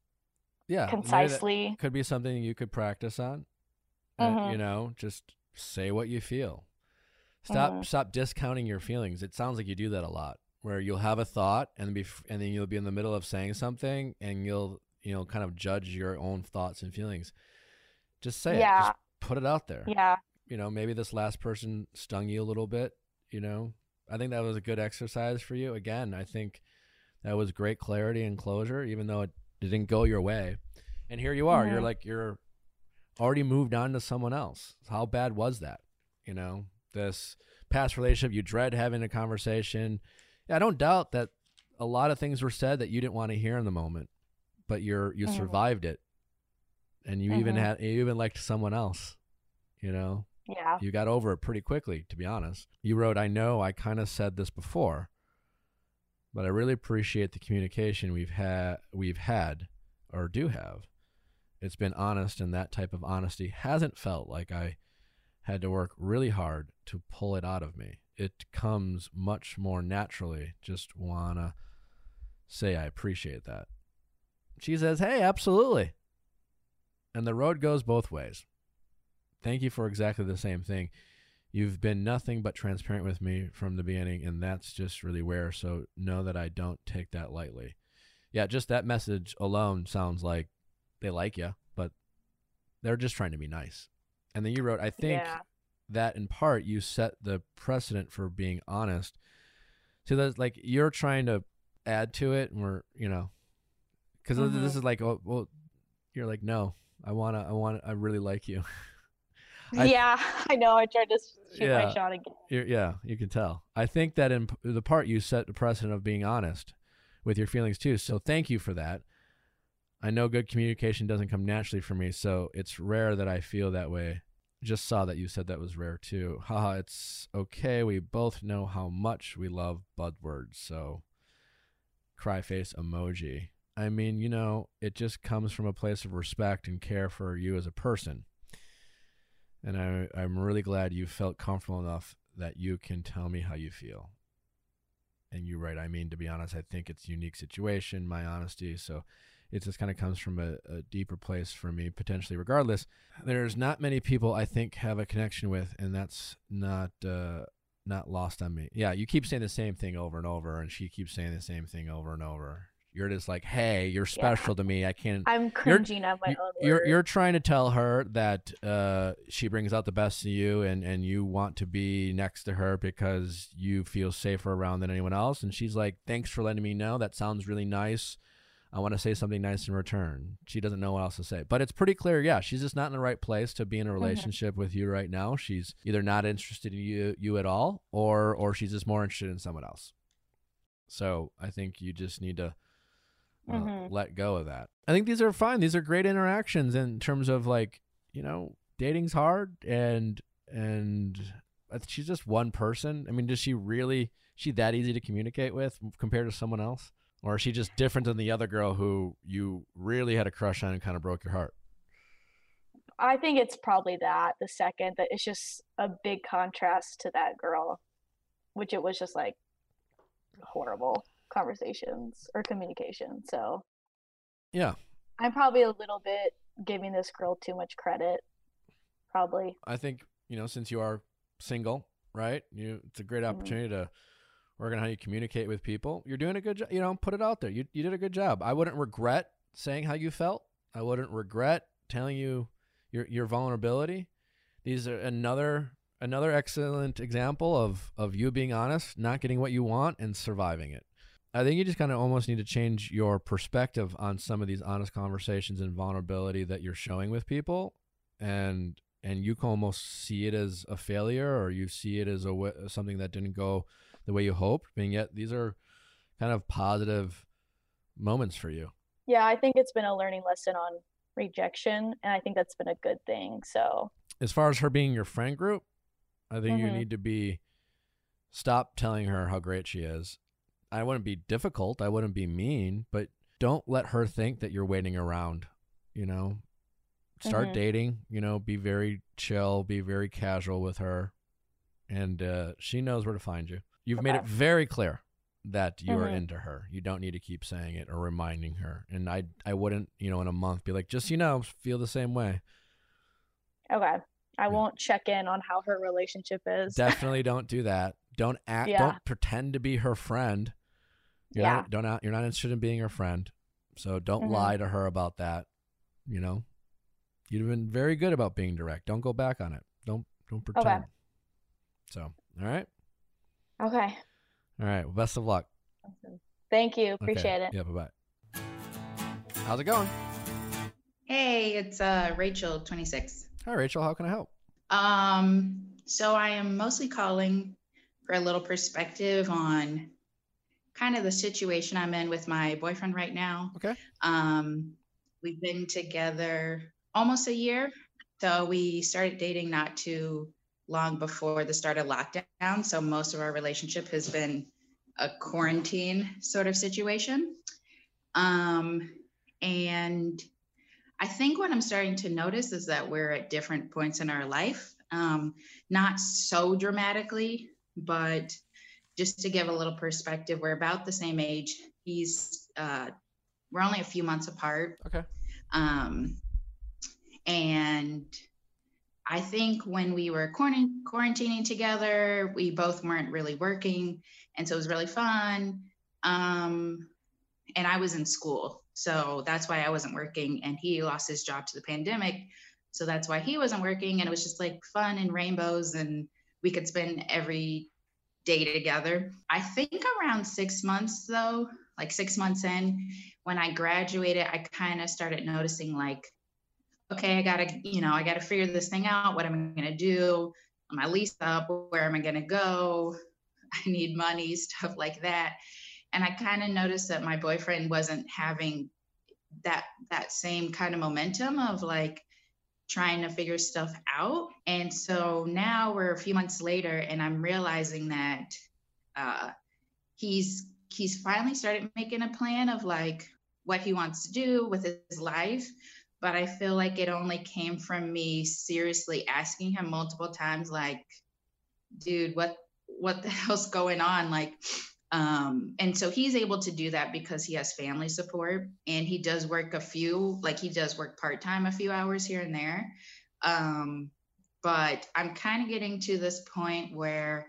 Yeah, concisely could be something you could practice on. Uh, Mhm. you know, just say what you feel. Stop Mhm. stop discounting your feelings. It sounds like you do that a lot, where you'll have a thought and be and then you'll be in the middle of saying something and you'll you know kind of judge your own thoughts and feelings. Just say it. Yeah. Just put it out there. yeah You know, maybe this last person stung you a little bit. You know, I think that was a good exercise for you. Again, I think that was great clarity and closure, even though it didn't go your way. And here you are. You're Mhm. like you're already moved on to someone else. How bad was that? You know, this past relationship, you dread having a conversation. I don't doubt that a lot of things were said that you didn't want to hear in the moment, but you're you Mhm. survived it, and you even Mhm. had you even liked someone else. You know, yeah you got over it pretty quickly, to be honest. You wrote, I know I kind of said this before, but I really appreciate the communication we've had we've had or do have. It's been honest and that type of honesty hasn't felt like I had to work really hard to pull it out of me. It comes much more naturally. Just wanna say I appreciate that. She says, Hey, absolutely. And the road goes both ways. Thank you for exactly the same thing. You've been nothing but transparent with me from the beginning, and that's just really rare. So know that I don't take that lightly. Yeah, just that message alone sounds like they like you, but they're just trying to be nice. And then you wrote, I think yeah that in part you set the precedent for being honest. So that's like you're trying to add to it, and we're you know, because this Mhm. is like, oh well, you're like, no, I wanna, I want, I really like you. I- yeah i know i tried to shoot Yeah. my shot again yeah, you can tell. I think that in the part you set the precedent of being honest with your feelings too. So thank you for that. I know good communication doesn't come naturally for me, so it's rare that I feel that way. Just saw that you said that was rare too. Haha, it's okay. We both know how much we love bud words, so cry face emoji. I mean, you know, it just comes from a place of respect and care for you as a person. And I, I'm really glad you felt comfortable enough that you can tell me how you feel. And you're right. I mean, to be honest, I think it's a unique situation, my honesty. So it just kind of comes from a, a deeper place for me, potentially, regardless. There's not many people I think have a connection with, and that's not uh, not lost on me. Yeah, you keep saying the same thing over and over, and she keeps saying the same thing over and over. You're just like, hey, you're special to me. I can't i'm cringing at my own you're you're trying to tell her that uh, she brings out the best in you, and and you want to be next to her because you feel safer around than anyone else. And she's like, "Thanks for letting me know. That sounds really nice. I want to say something nice in return." She doesn't know what else to say, but it's pretty clear. Yeah, she's just not in the right place to be in a relationship with you right now. She's either not interested in you you at all, or or she's just more interested in someone else. So I think you just need to uh, Mhm. let go of that. I think these are fine. These are great interactions in terms of like, you know, dating's hard and and she's just one person. I mean, does she really she that easy to communicate with compared to someone else? Or is she just different than the other girl who you really had a crush on and kind of broke your heart? I think it's probably that the second that it's just a big contrast to that girl, which it was just like horrible conversations or communication. So Yeah. I'm probably a little bit giving this girl too much credit. Probably. I think, you know, since you are single, right? You it's a great Mhm. opportunity to work on how you communicate with people. You're doing a good job, you know, put it out there. You you did a good job. I wouldn't regret saying how you felt. I wouldn't regret telling you your your vulnerability. These are another another excellent example of of you being honest, not getting what you want and surviving it. I think you just kind of almost need to change your perspective on some of these honest conversations and vulnerability that you're showing with people, and and you can almost see it as a failure or you see it as a w- something that didn't go the way you hoped. And yet these are kind of positive moments for you. Yeah, I think it's been a learning lesson on rejection, and I think that's been a good thing. So, As far as her being your friend group, I think you Mhm. need to be stop telling her how great she is. I wouldn't be difficult, I wouldn't be mean, but don't let her think that you're waiting around, you know. Start Mhm. dating, you know, be very chill, be very casual with her, and uh, she knows where to find you. You've made it very clear that you are Mhm. into her. You don't need to keep saying it or reminding her. And I I wouldn't, you know, in a month be like, just you know, feel the same way. okay, I Yeah. won't check in on how her relationship is. Definitely don't do that. Don't act. Yeah. Don't pretend to be her friend. You're Yeah. Not, don't. out- You're not interested in being her friend. So don't Mhm. lie to her about that. You know, you've been very good about being direct. Don't go back on it. Don't don't pretend. Okay. So all right, Okay. all right. Well, best of luck. Awesome. Thank you. Okay. Appreciate it. Yeah. Bye bye. How's it going? Hey, it's uh, Rachel, 26. Hi, Rachel. How can I help? Um, so I am mostly calling for a little perspective on kind of the situation I'm in with my boyfriend right now. Okay. Um, we've been together almost a year. So we started dating not too long before the start of lockdown. So most of our relationship has been a quarantine sort of situation. Um, and I think what I'm starting to notice is that we're at different points in our life. Um, not so dramatically, but just to give a little perspective, we're about the same age. He's uh, we're only a few months apart. Okay. Um, and I think when we were quarant- quarantining together, we both weren't really working. And so it was really fun. Um, and I was in school. So that's why I wasn't working. And he lost his job to the pandemic. So that's why he wasn't working. And it was just like fun and rainbows. And we could spend every together. I think around six months, though, like six months in, when I graduated, I kind of started noticing like, okay, I gotta, you know, I gotta figure this thing out. What am I gonna do? My lease up, where am I gonna go? I need money, stuff like that. And I kind of noticed that my boyfriend wasn't having that that same kind of momentum of like trying to figure stuff out. And so now we're a few months later and I'm realizing that uh he's he's finally started making a plan of like what he wants to do with his life but i feel like it only came from me seriously asking him multiple times like dude what what the hell's going on like um and so he's able to do that because he has family support and he does work a few like he does work part-time a few hours here and there um but i'm kind of getting to this point where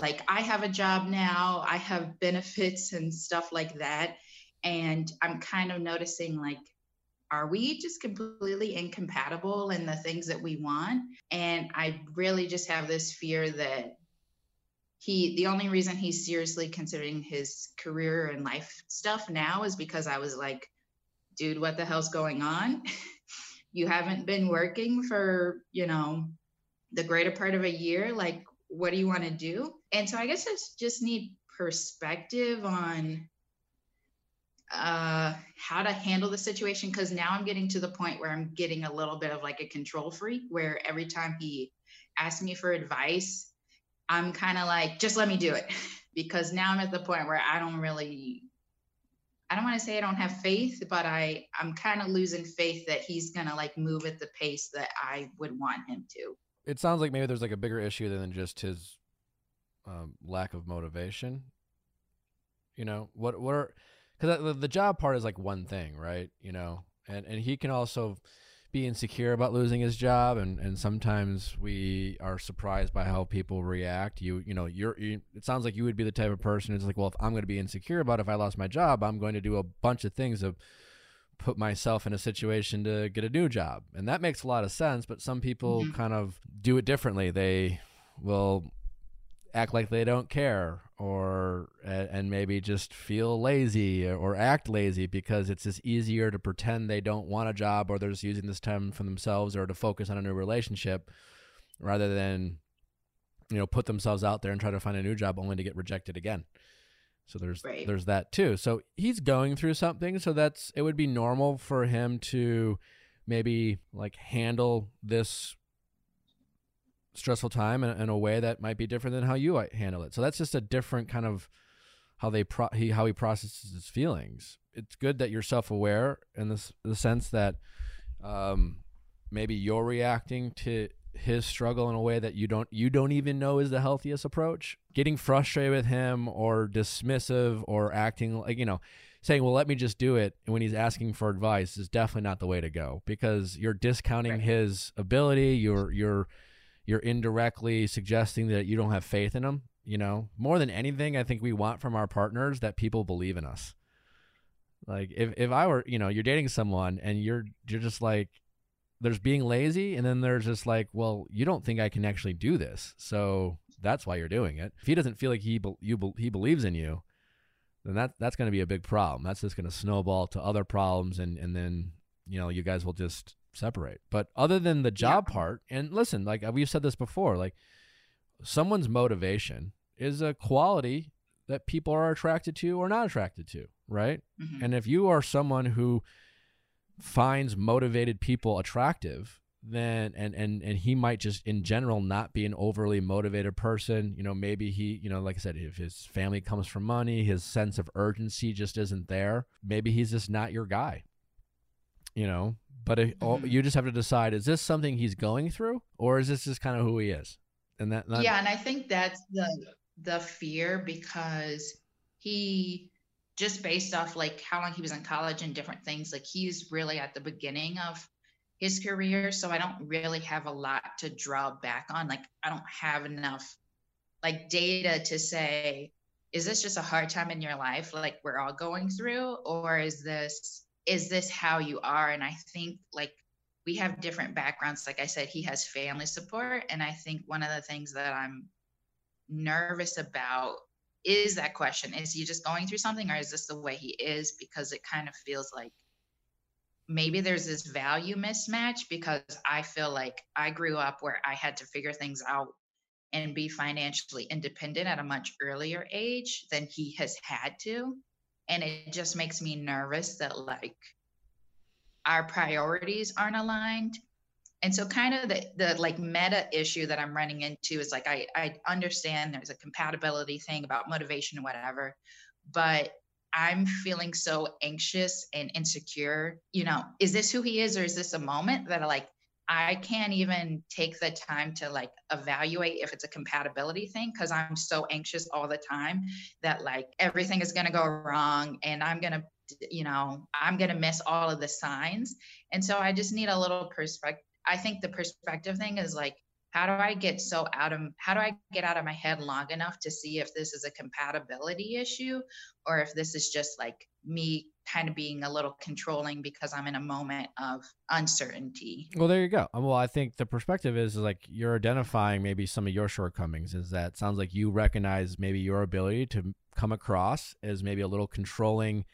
like I have a job now, I have benefits and stuff like that. And I'm kind of noticing like, are we just completely incompatible in the things that we want? And I really just have this fear that he, the only reason he's seriously considering his career and life stuff now is because I was like, dude, what the hell's going on? you haven't been working for, you know, the greater part of a year. Like, what do you want to do? And so I guess I just need perspective on uh, how to handle the situation because now I'm getting to the point where I'm getting a little bit of like a control freak where every time he asks me for advice, I'm kind of like, just let me do it because now I'm at the point where I don't really I don't want to say I don't have faith, but I I'm kind of losing faith that he's gonna like move at the pace that I would want him to. It sounds like maybe there's like a bigger issue than just his um, lack of motivation. You know what? What are because the, the job part is like one thing, right? You know, and and he can also be insecure about losing his job, and and sometimes we are surprised by how people react. You you know, you're you, it sounds like you would be the type of person who's like, well, if I'm going to be insecure about if I lost my job, I'm going to do a bunch of things to put myself in a situation to get a new job, and that makes a lot of sense. But some people Mhm. kind of do it differently. They will act like they don't care or and maybe just feel lazy or act lazy because it's just easier to pretend they don't want a job or they're just using this time for themselves or to focus on a new relationship rather than you know put themselves out there and try to find a new job only to get rejected again so there's Right. there's that too so he's going through something so that's it would be normal for him to maybe like handle this stressful time in, in a way that might be different than how you uh, handle it. So that's just a different kind of how they pro- he how he processes his feelings. It's good that you're self aware in this the sense that um, maybe you're reacting to his struggle in a way that you don't you don't even know is the healthiest approach. Getting frustrated with him or dismissive or acting like you know saying well let me just do it when he's asking for advice is definitely not the way to go because you're discounting Right. his ability. You're you're you're indirectly suggesting that you don't have faith in them. You know, more than anything, I think we want from our partners that people believe in us. Like if, if I were, you know, you're dating someone and you're you're just like, there's being lazy, and then there's just like, well, you don't think I can actually do this, so that's why you're doing it. If he doesn't feel like he be- you be- he believes in you, then that that's going to be a big problem. That's just going to snowball to other problems, and and then you know you guys will just separate. But other than the job part, and listen, like we've said this before, like someone's motivation is a quality that people are attracted to or not attracted to, right? Mhm. And if you are someone who finds motivated people attractive, then and and and he might just in general not be an overly motivated person. You know, maybe he, you know, like I said, if his family comes from money, his sense of urgency just isn't there. Maybe he's just not your guy. You know, but if, Mhm. you just have to decide: is this something he's going through, or is this just kind of who he is? And that, that yeah, and I think that's the the fear because he just based off like how long he was in college and different things, like he's really at the beginning of his career. So I don't really have a lot to draw back on. Like I don't have enough like data to say, is this just a hard time in your life like we're all going through? Or is this is this how you are? And I think like we have different backgrounds. Like I said, he has family support. And I think one of the things that I'm nervous about is that question is he just going through something or is this the way he is? Because it kind of feels like maybe there's this value mismatch because I feel like I grew up where I had to figure things out and be financially independent at a much earlier age than he has had to. And it just makes me nervous that like our priorities aren't aligned. And so kind of the the like meta issue that I'm running into is like I I understand there's a compatibility thing about motivation and whatever, but I'm feeling so anxious and insecure. You know, is this who he is or is this a moment that like I can't even take the time to like evaluate if it's a compatibility thing because I'm so anxious all the time that like everything is going to go wrong and I'm going to you know, I'm going to miss all of the signs. And so I just need a little perspective. I think the perspective thing is like, how do I get so out of, how do I get out of my head long enough to see if this is a compatibility issue or if this is just like me kind of being a little controlling because I'm in a moment of uncertainty. Well, there you go. Um, Well, I think the perspective is like you're identifying maybe some of your shortcomings. Is that sounds like you recognize maybe your ability to come across as maybe a little controlling,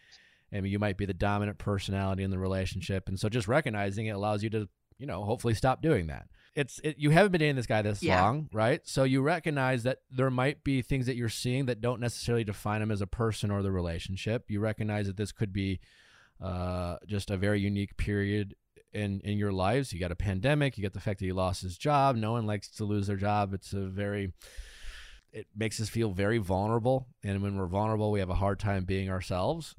and you might be the dominant personality in the relationship. And so, just recognizing it allows you to, you know, hopefully stop doing that. It's it, you haven't been dating this guy this Yeah. long, right? So you recognize that there might be things that you're seeing that don't necessarily define him as a person or the relationship. You recognize that this could be uh, just a very unique period in in your lives. You got a pandemic. You got the fact that he lost his job. No one likes to lose their job. It's a very it makes us feel very vulnerable, and when we're vulnerable, we have a hard time being ourselves.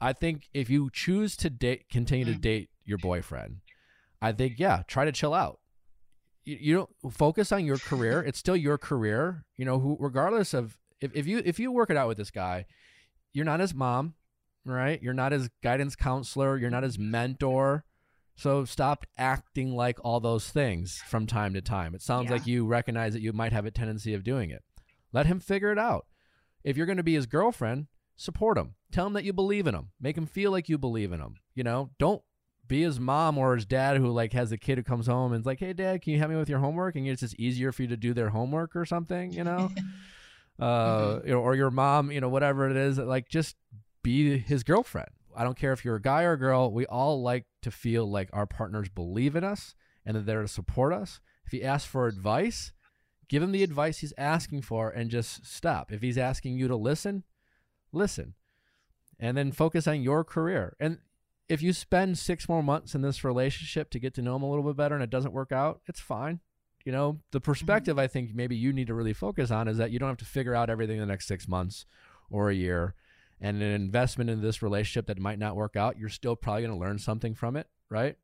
I think if you choose to date, continue to Mhm. date your boyfriend, I think yeah, try to chill out. You, you don't focus on your career. It's still your career. You know, who regardless of if, if you if you work it out with this guy, you're not his mom, right? You're not his guidance counselor. You're not his mentor. So stop acting like all those things from time to time. It sounds Yeah. like you recognize that you might have a tendency of doing it. Let him figure it out. If you're going to be his girlfriend, support him. Tell him that you believe in him. Make him feel like you believe in him. You know, don't be his mom or his dad who like has a kid who comes home and's like, "Hey, dad, can you help me with your homework?" And it's just easier for you to do their homework or something. You know, uh, you know, or your mom, you know, whatever it is, like just be his girlfriend. I don't care if you're a guy or a girl. We all like to feel like our partners believe in us and that they're there to support us. If he asks for advice, give him the advice he's asking for and just stop. If he's asking you to listen, listen. And then focus on your career. And if you spend six more months in this relationship to get to know him a little bit better and it doesn't work out, it's fine. You know, the mm-hmm. perspective I think maybe you need to really focus on is that you don't have to figure out everything in the next six months or a year. And an investment in this relationship that might not work out, you're still probably going to learn something from it, right?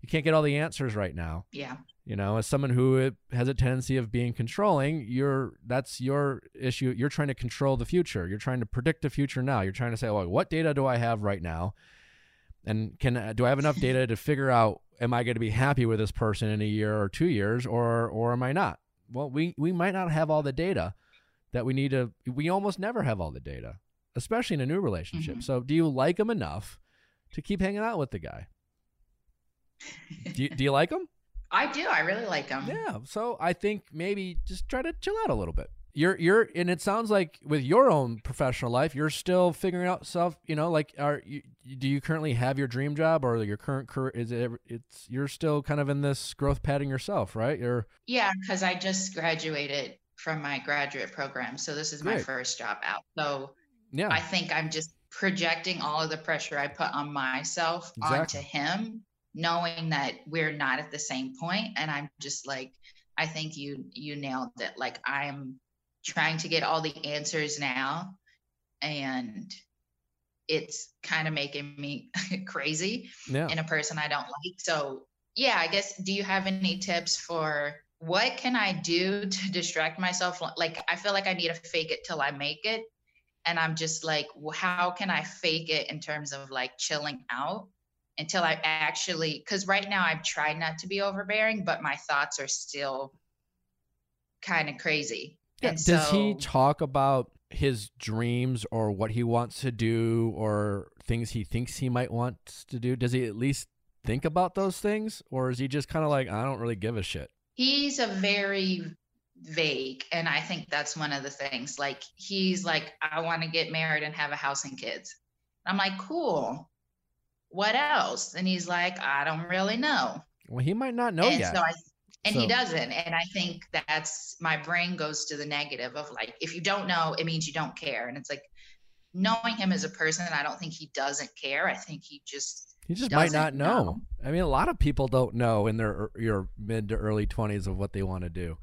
You can't get all the answers right now. Yeah. You know, as someone who has a tendency of being controlling, you're that's your issue. You're trying to control the future. You're trying to predict the future now. You're trying to say, "Well, what data do I have right now?" And can do I have enough data to figure out am I going to be happy with this person in a year or 2 years or or am I not? Well, we we might not have all the data that we need to we almost never have all the data, especially in a new relationship. Mhm. So, do you like him enough to keep hanging out with the guy? do you, do you like him? I do. I really like him. Yeah. So I think maybe just try to chill out a little bit. You're you're and it sounds like with your own professional life, you're still figuring out stuff. You know, like are you do you currently have your dream job or your current career? Is it it's you're still kind of in this growth pattern yourself, right? You're Yeah, because I just graduated from my graduate program. So this is my Great. first job out. So yeah. I think I'm just projecting all of the pressure I put on myself onto him, knowing that we're not at the same point. And I'm just like, I think you you nailed it. Like I'm trying to get all the answers now, and it's kind of making me crazy yeah. in a person I don't like. So, yeah, I guess do you have any tips for what can I do to distract myself? Like I feel like I need to fake it till I make it. And I'm just like, well, how can I fake it in terms of like chilling out until I actually cuz right now I've tried not to be overbearing, but my thoughts are still kind of crazy. Yeah, And Does he talk about his dreams or what he wants to do or things he thinks he might want to do? Does he at least think about those things? Or is he just kind of like I don't really give a shit? he's a very vague and i think that's one of the things. Like he's like i want to get married and have a house and kids. I'm like cool. What else? And he's like i don't really know. Well, he might not know and yet. so I, and So- he doesn't and i think that's my brain goes to the negative of like if you don't know it means you don't care and it's like knowing him as a person i don't think he doesn't care i think he just He just might not know. know. I mean, a lot of people don't know in their your mid to early twenties of what they want to do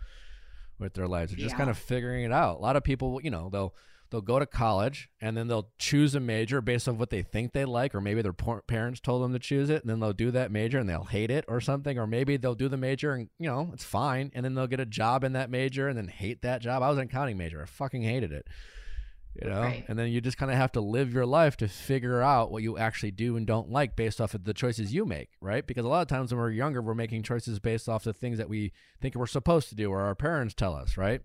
with their lives. They're just Yeah. kind of figuring it out. A lot of people, you know, they'll they'll go to college and then they'll choose a major based on what they think they like, or maybe their parents told them to choose it, and then they'll do that major and they'll hate it or something, or maybe they'll do the major and you know it's fine, and then they'll get a job in that major and then hate that job. I was an accounting major, I fucking hated it. You know, Right. and then you just kind of have to live your life to figure out what you actually do and don't like based off of the choices you make, right? Because a lot of times when we're younger, we're making choices based off the things that we think we're supposed to do or our parents tell us, right?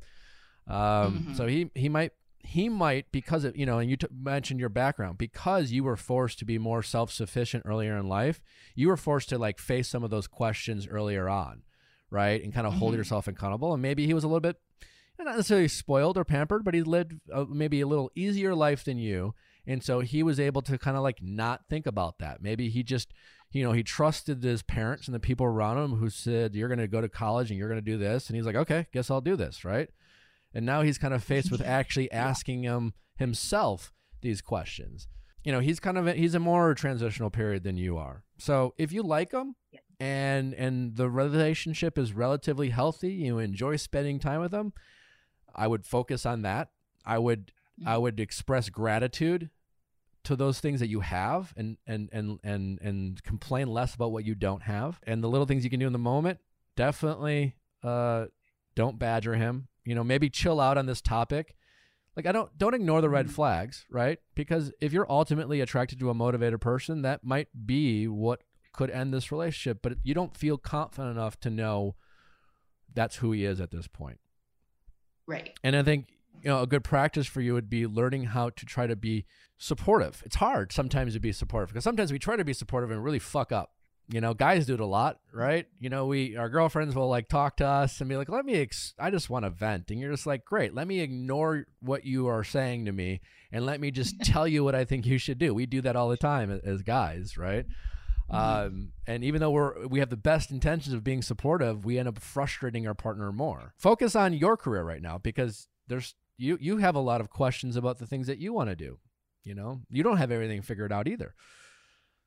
Um, Mhm. So he he might he might because of you know, and you t- mentioned your background because you were forced to be more self sufficient earlier in life. You were forced to like face some of those questions earlier on, right, and kind of hold Mhm. yourself accountable. And maybe he was a little bit not necessarily spoiled or pampered, but he lived uh, maybe a little easier life than you. And so he was able to kind of like not think about that. Maybe he just, you know, he trusted his parents and the people around him who said, You're going to go to college and you're going to do this. And he's like, Okay, guess I'll do this. Right. And now he's kind of faced with actually asking him himself these questions. You know, he's kind of, a, he's a more transitional period than you are. So if you like him, and and the relationship is relatively healthy, you enjoy spending time with him, I would focus on that. I would I would express gratitude to those things that you have and and and and and complain less about what you don't have. And the little things you can do in the moment, definitely uh don't badger him. You know, maybe chill out on this topic. Like I don't don't ignore the red mm-hmm. flags, right? Because if you're ultimately attracted to a motivated person, that might be what could end this relationship, but you don't feel confident enough to know that's who he is at this point. right And I think you know a good practice for you would be learning how to try to be supportive. It's hard sometimes to be supportive because sometimes we try to be supportive and really fuck up. You know, guys do it a lot, right? You know, we our girlfriends will like talk to us and be like, "Let me ex- I just want to vent." And you're just like, "Great, let me ignore what you are saying to me and let me just tell you what I think you should do." We do that all the time as guys, right? Um, and even though we're we have the best intentions of being supportive, we end up frustrating our partner more. Focus on your career right now because there's you you have a lot of questions about the things that you want to do. You know, you don't have everything figured out either.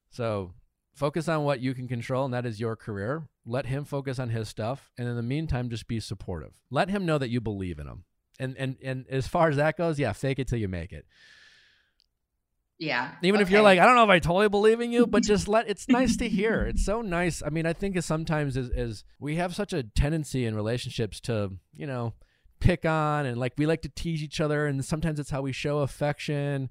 So focus on what you can control, and that is your career. Let him focus on his stuff, and in the meantime, just be supportive. Let him know that you believe in him. And and and as far as that goes, yeah, fake it till you make it. Yeah. Even if you're like, I don't know if I totally believe in you, but just let it's nice to hear. It's so nice. I mean, I think sometimes is is we have such a tendency in relationships to, you know, pick on and like we like to tease each other and sometimes it's how we show affection.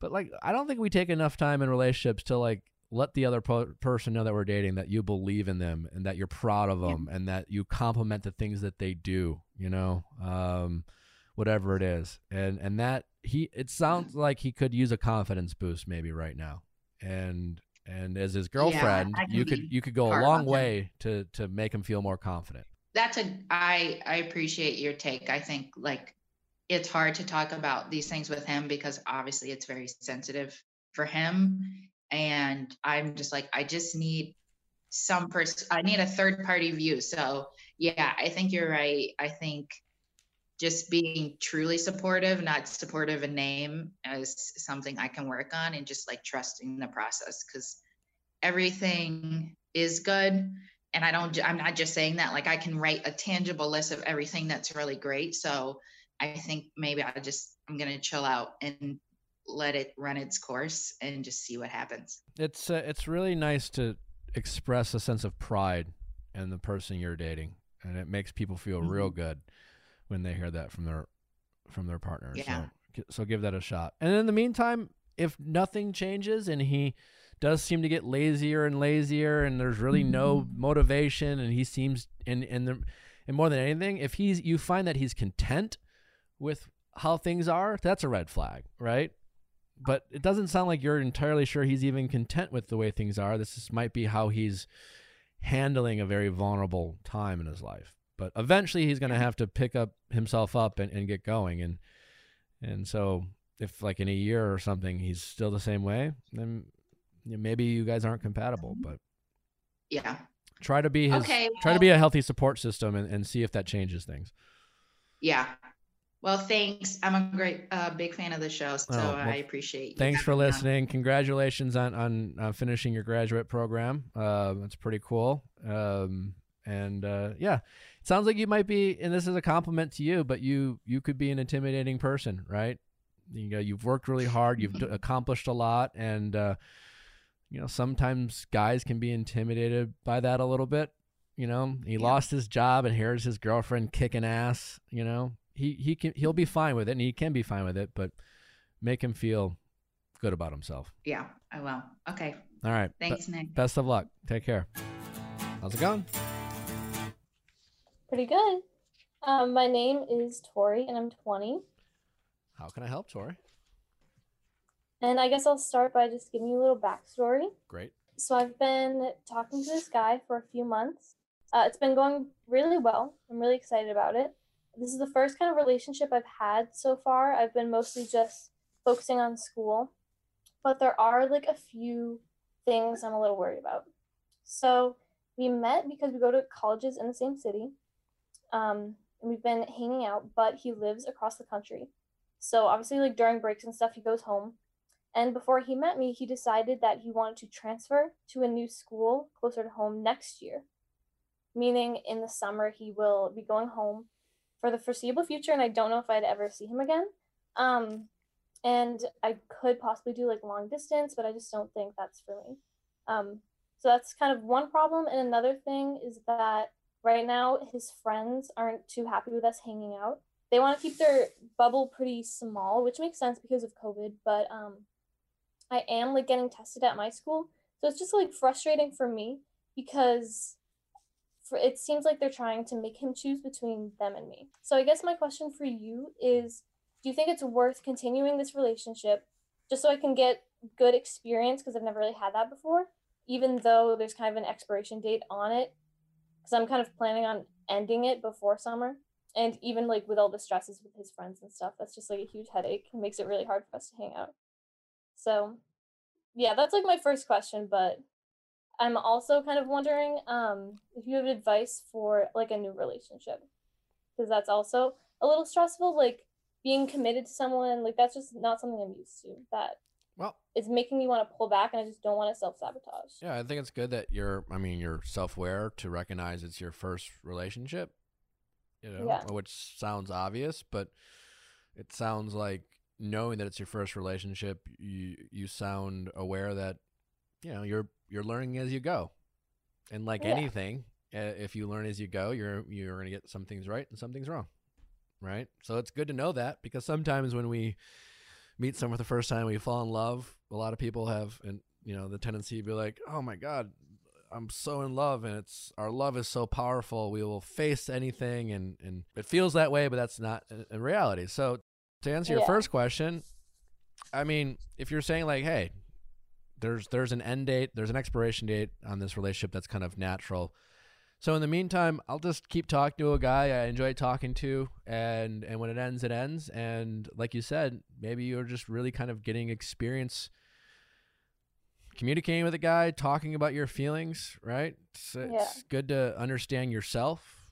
But like I don't think we take enough time in relationships to like let the other po- person know that we're dating that you believe in them and that you're proud of them and that you compliment the things that they do, you know. Um whatever it is. And and that he it sounds like he could use a confidence boost maybe right now. And and as his girlfriend, can you could you could go a long way to to make him feel more confident. that's a I I appreciate your take. I think like it's hard to talk about these things with him because obviously it's very sensitive for him and I'm just like I just need some person I need a third party view. So, yeah, I think you're right. I think just being truly supportive, not supportive in name, is something I can work on and just like trusting the process because everything is good and i don't i'm not just saying that like i can write a tangible list of everything that's really great so i think maybe i just i'm going to chill out and let it run its course and just see what happens It's uh, it's really nice to express a sense of pride in the person you're dating, and it makes people feel real good when they hear that from their from their partner. Yeah. So so give that a shot. And in the meantime, if nothing changes and he does seem to get lazier and lazier and there's really no motivation and he seems and and the, and more than anything, if he's you find that he's content with how things are, that's a red flag, right? But it doesn't sound like you're entirely sure he's even content with the way things are. This is, might be how he's handling a very vulnerable time in his life. But eventually, he's going to mm-hmm. have to pick up himself up and, and get going. And and so, if like in a year or something, he's still the same way, then maybe you guys aren't compatible. Mm-hmm. But yeah try to be his Okay, try to be a healthy support system and, and see if that changes things. yeah well thanks i'm a great uh, big fan of the show so Oh, well, i appreciate you Thanks for having me on. listening. Congratulations on on uh, finishing your graduate program. Uh, that's pretty cool. Um, and uh, yeah, it sounds like you might be, and this is a compliment to you, but you you could be an intimidating person, right? You know, you've worked really hard, you've accomplished a lot, and uh, you know sometimes guys can be intimidated by that a little bit. You know, he Yeah. lost his job, and here's his girlfriend kicking ass. You know, he he can he'll be fine with it, and he can be fine with it, but make him feel good about himself. yeah i will okay All right. Be- thanks nick best of luck. Take care. How's it going? Pretty good. Um, my name is Tori, and I'm 20. How can I help, Tori? And I guess I'll start by just giving you a little backstory. Great. So I've been talking to this guy for a few months. Uh, it's been going really well. I'm really excited about it. This is the first kind of relationship I've had so far. I've been mostly just focusing on school, but there are like a few things I'm a little worried about. So we met because we go to colleges in the same city. Um, and we've been hanging out, but he lives across the country. So obviously, like during breaks and stuff, he goes home. And before he met me, he decided that he wanted to transfer to a new school closer to home next year. Meaning, in the summer, he will be going home for the foreseeable future, and I don't know if I'd ever see him again. Um, and I could possibly do like long distance, but I just don't think that's for me. Um, so that's kind of one problem. And another thing is that right now his friends aren't too happy with us hanging out. They want to keep their bubble pretty small, which makes sense because of COVID. But um, I am like getting tested at my school, so it's just like frustrating for me because for it seems like they're trying to make him choose between them and me. So I guess my question for you is do you think it's worth continuing this relationship just so I can get good experience because I've never really had that before? even though there's kind of an expiration date on it, because I'm kind of planning on ending it before summer. And even like with all the stresses with his friends and stuff, that's just like a huge headache. Makes it really hard for us to hang out. So, yeah, that's like my first question. But I'm also kind of wondering um, if you have advice for like a new relationship, because that's also a little stressful. Like being committed to someone, like that's just not something I'm used to. That Well, it's making me want to pull back, and I just don't want to self sabotage. yeah, I think it's good that you're. I mean, you're self-aware to recognize it's your first relationship. You know, Yeah. which sounds obvious, but it sounds like knowing that it's your first relationship, you you sound aware that you know you're you're learning as you go, and like Yeah. anything, uh, if you learn as you go, you're you're gonna get some things right and some things wrong, right? So it's good to know that because sometimes when we meet someone for the first time, we fall in love. A lot of people have, and you know, the tendency to be like, "Oh my god, I'm so in love, and it's our love is so powerful. We will face anything, and and it feels that way, but that's not in, in reality." So to answer your Yeah. first question, I mean, if you're saying like, "Hey," there's there's an end date, there's an expiration date on this relationship that's kind of natural. So in the meantime, I'll just keep talking to a guy I enjoy talking to, and and when it ends, it ends. And like you said, maybe you're just really kind of getting experience communicating with a guy, talking about your feelings, right? It's, it's good to understand yourself,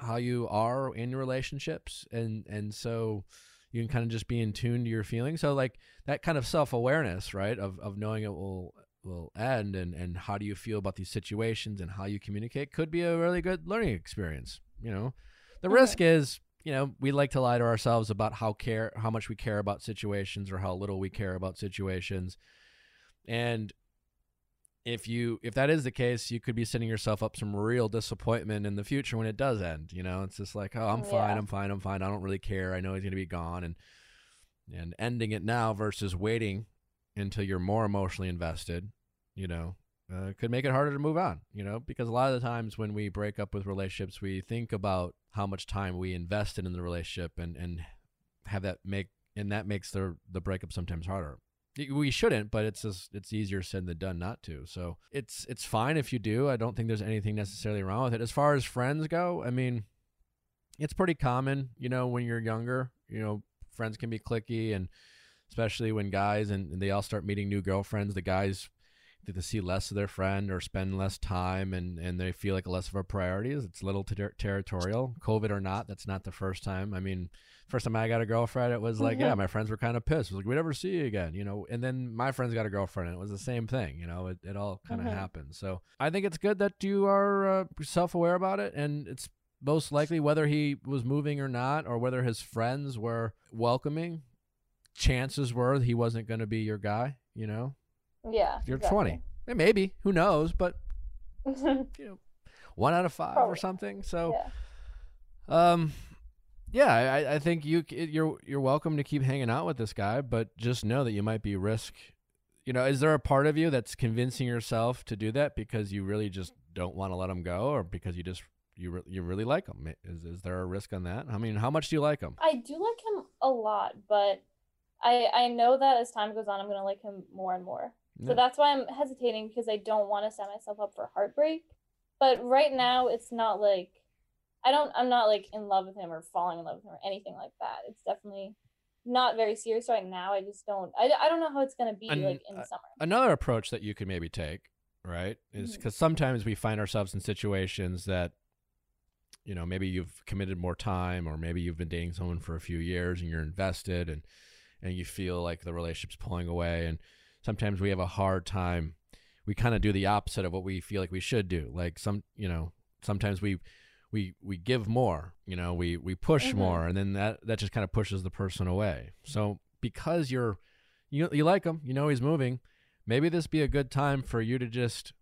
how you are in relationships, and and so you can kind of just be in tune to your feelings. So like that kind of self awareness, right, of of knowing it will will end and and how do you feel about these situations and how you communicate could be a really good learning experience you know the Mhm. risk is you know we like to lie to ourselves about how care how much we care about situations or how little we care about situations and if you if that is the case you could be setting yourself up some real disappointment in the future when it does end you know it's just like oh i'm fine Yeah. i'm fine i'm fine i don't really care i know he's going to be gone and and ending it now versus waiting until you're more emotionally invested, you know, uh, could make it harder to move on, you know, because a lot of the times when we break up with relationships, we think about how much time we invested in the relationship and, and have that make, and that makes the, the breakup sometimes harder. We shouldn't, but it's just, it's easier said than done not to. So it's, it's fine if you do. I don't think there's anything necessarily wrong with it. As far as friends go, I mean, it's pretty common, you know, when you're younger, you know, friends can be cliquey and, especially when guys and, and they all start meeting new girlfriends the guys get to see less of their friend or spend less time and, and they feel like less of a priority it's a little ter- territorial covid or not that's not the first time i mean first time i got a girlfriend it was like yeah my friends were kind of pissed it was like we never see you again you know and then my friends got a girlfriend and it was the same thing you know it, it all kind of Mhm. happened so i think it's good that you are uh, self-aware about it and it's most likely whether he was moving or not or whether his friends were welcoming chances were he wasn't going to be your guy. You know, Yeah. you're 20, Eh, maybe who knows, but you know, one out of five or something. So, yeah. um, yeah, I, I think you you're you're welcome to keep hanging out with this guy, but just know that you might be risk. You know, is there a part of you that's convincing yourself to do that because you really just don't want to let him go, or because you just you re- you really like him? Is is there a risk on that? I mean, how much do you like him? I do like him a lot, but I I know that as time goes on, I'm gonna like him more and more. Yeah. So that's why I'm hesitating because I don't want to set myself up for heartbreak. But right mm. now, it's not like I don't. I'm not like in love with him or falling in love with him or anything like that. It's definitely not very serious right now. I just don't. I, I don't know how it's gonna be And, like in uh, the summer. another approach that you could maybe take, right, is Mhm. because sometimes we find ourselves in situations that, you know, maybe you've committed more time, or maybe you've been dating someone for a few years and you're invested, and and you feel like the relationship's pulling away, and sometimes we have a hard time. We kind of do the opposite of what we feel like we should do. Like some, you know, sometimes we we we give more, you know, we we push Mhm. more, and then that that just kind of pushes the person away. So because you're you you like him, you know he's moving, maybe this be a good time for you to just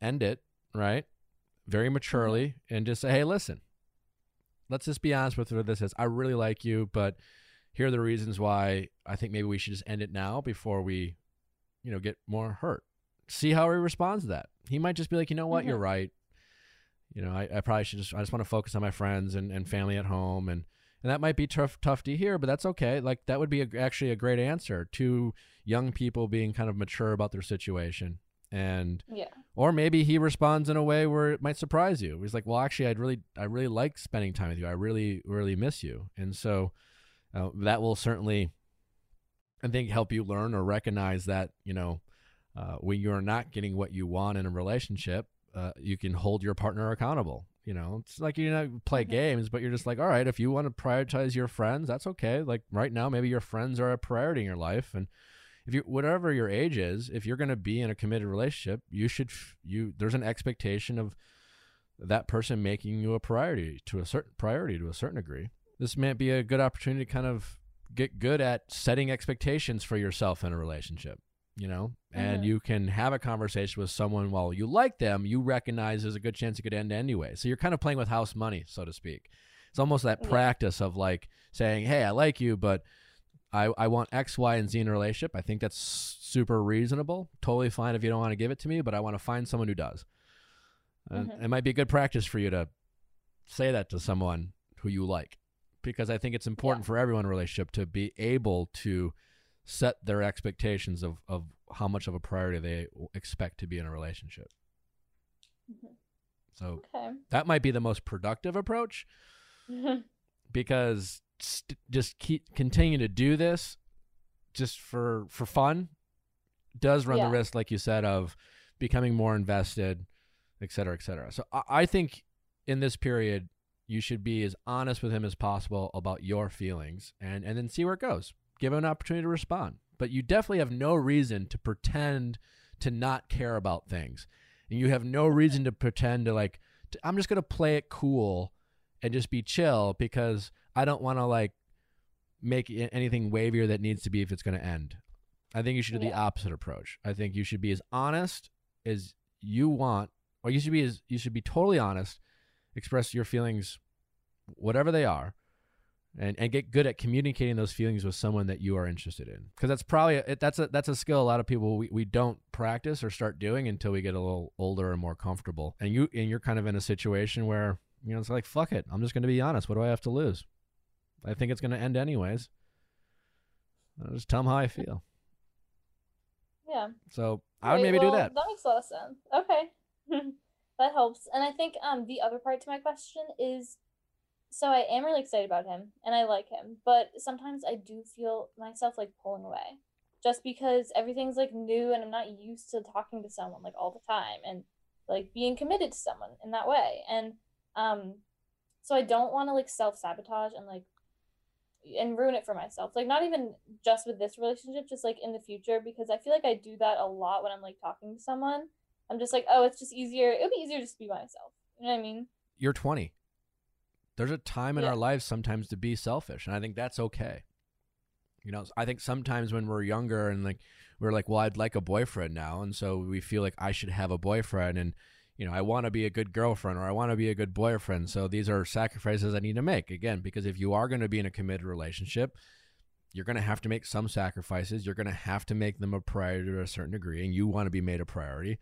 end it, right? Very maturely and just say, "Hey, listen. Let's just be honest with what this is. I really like you, but here are the reasons why I think maybe we should just end it now before we, you know, get more hurt. See how he responds to that. He might just be like, you know what, you're Mhm. right. You know, I, I probably should just I just want to focus on my friends and, and family at home and and that might be tough tough to hear, but that's okay. Like that would be a, actually a great answer to young people being kind of mature about their situation And Yeah. or maybe he responds in a way where it might surprise you. He's like, "Well, actually, I'd really, I really like spending time with you. I really, really miss you." And so uh, that will certainly, I think, help you learn or recognize that you know uh, when you're not getting what you want in a relationship, uh, you can hold your partner accountable. You know, it's like you know play Mhm. games, but you're just like, all right, if you want to prioritize your friends, that's okay. Like right now, maybe your friends are a priority in your life, and if you whatever your age is, if you're going to be in a committed relationship, you should you there's an expectation of that person making you a priority to a certain priority to a certain degree. This might be a good opportunity to kind of get good at setting expectations for yourself in a relationship, you know? And Mhm. you can have a conversation with someone while you like them, you recognize there's a good chance it could end anyway. So you're kind of playing with house money, so to speak. It's almost that Yeah. practice of like saying, "Hey, I like you, but I, I want X, Y, and Z in a relationship. I think that's super reasonable. Totally fine if you don't want to give it to me, but I want to find someone who does. And Mhm. it might be a good practice for you to say that to someone who you like, because I think it's important for everyone in a relationship to be able to set their expectations of, of how much of a priority they expect to be in a relationship. Mhm. So Okay. that might be the most productive approach because st- just keep continue to do this just for for fun does run Yeah. the risk like you said of becoming more invested et cetera et cetera so I, I think in this period you should be as honest with him as possible about your feelings and and then see where it goes give them an opportunity to respond but you definitely have no reason to pretend to not care about things and you have no reason to pretend to like I'm just going to play it cool and just be chill because I don't want to like make anything wavier that needs to be if it's going to end. I think you should do the opposite approach. I think you should be as honest as you want, or you should be as you should be totally honest, express your feelings, whatever they are, and and get good at communicating those feelings with someone that you are interested in. Because that's probably a, that's a that's a skill a lot of people we, we don't practice or start doing until we get a little older and more comfortable. And you and you're kind of in a situation where you know it's like fuck it, I'm just going to be honest. What do I have to lose? I think it's going to end anyways. I'll just tell them how I feel. yeah. So I would Great, maybe well, do that. That makes a lot of sense. Okay. that helps. And I think um the other part to my question is so I am really excited about him and I like him, but sometimes I do feel myself like pulling away. Just because everything's like new and I'm not used to talking to someone like all the time and like being committed to someone in that way. And um so I don't want to like self-sabotage and like and ruin it for myself. Like not even just with this relationship, just like in the future because I feel like I do that a lot when I'm like talking to someone. I'm just like, oh, it's just easier. It would be easier just to be by myself. You know what I mean? You're 20. There's a time in Yeah. our lives sometimes to be selfish, and I think that's okay. You know, I think sometimes when we're younger and like we're like, well, I'd like a boyfriend now, and so we feel like I should have a boyfriend, and you know, I want to be a good girlfriend or I want to be a good boyfriend. So these are sacrifices I need to make again because if you are going to be in a committed relationship, you're going to have to make some sacrifices. You're going to have to make them a priority to a certain degree, and you want to be made a priority.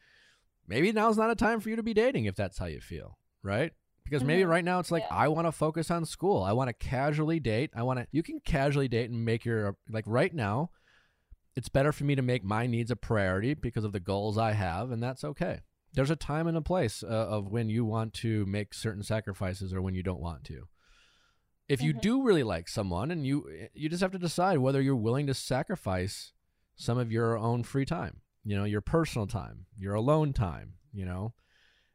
Maybe now's not a time for you to be dating if that's how you feel, right? Because maybe Mhm. right now it's like Yeah. I want to focus on school. I want to casually date. I want to. You can casually date and make your like right now. It's better for me to make my needs a priority because of the goals I have, and that's okay. There's a time and a place uh, of when you want to make certain sacrifices or when you don't want to. If you Mhm. do really like someone, and you you just have to decide whether you're willing to sacrifice some of your own free time, you know, your personal time, your alone time, you know,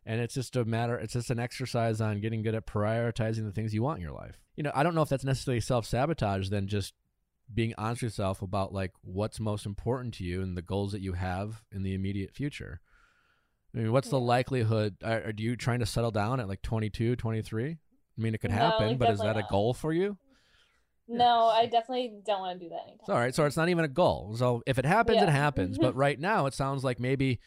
and it's just a matter it's just an exercise on getting good at prioritizing the things you want in your life you know i don't know if that's necessarily self-sabotage than just being honest with yourself about like what's most important to you and the goals that you have in the immediate future i mean what's the likelihood are, are you trying to settle down at like 22 23 i mean it could happen but is that definitely a goal for you No, I definitely don't want to do that anytime. It's all right. So it's not even a goal. So if it happens, it happens. but right now, it sounds like maybe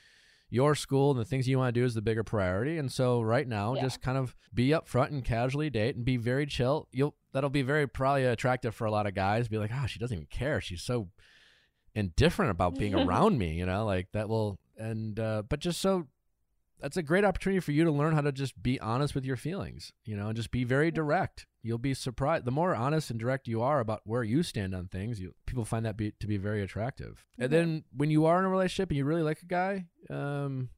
your school and the things you want to do is the bigger priority. And so right now, Yeah. just kind of be upfront and casually date and be very chill. You'll that'll be very probably attractive for a lot of guys. Be like, oh, she doesn't even care. She's so indifferent about being around me. You know, like that will and uh, but just so that's a great opportunity for you to learn how to just be honest with your feelings, you know, and just be very direct. You'll be surprised. The more honest and direct you are about where you stand on things, you people find that be, to be very attractive. And Mhm. then when you are in a relationship and you really like a guy, um,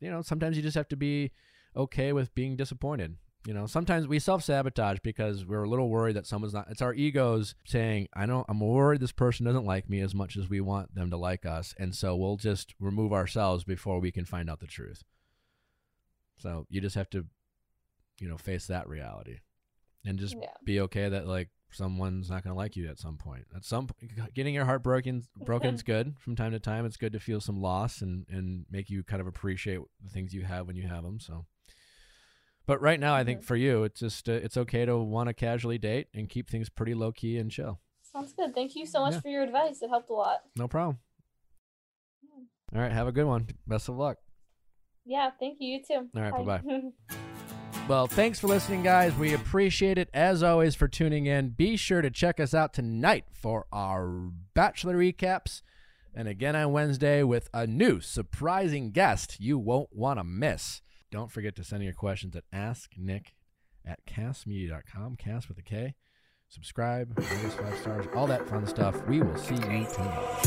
you know, sometimes you just have to be okay with being disappointed. You know, sometimes we self sabotage because we're a little worried that someone's not. It's our egos saying, "I don't. I'm worried this person doesn't like me as much as we want them to like us," and so we'll just remove ourselves before we can find out the truth. So you just have to, you know, face that reality, and just Yeah. be okay that like someone's not going to like you at some point. At some getting your heart broken broken is good from time to time. It's good to feel some loss and and make you kind of appreciate the things you have when you have them. So. But right now, I think Mhm. for you, it's just uh, it's okay to want to casually date and keep things pretty low key and chill. Sounds good. Thank you so much Yeah. for your advice. It helped a lot. No problem. All right, have a good one. Best of luck. Yeah, thank you. You too. All right, Bye. bye-bye. Well, thanks for listening, guys. We appreciate it as always for tuning in. Be sure to check us out tonight for our Bachelor recaps. And again on Wednesday with a new surprising guest you won't want to miss. Don't forget to send your questions at asknick at kastmedia.com, cast with a K. Subscribe, rate us five stars, all that fun stuff. We will see you tomorrow.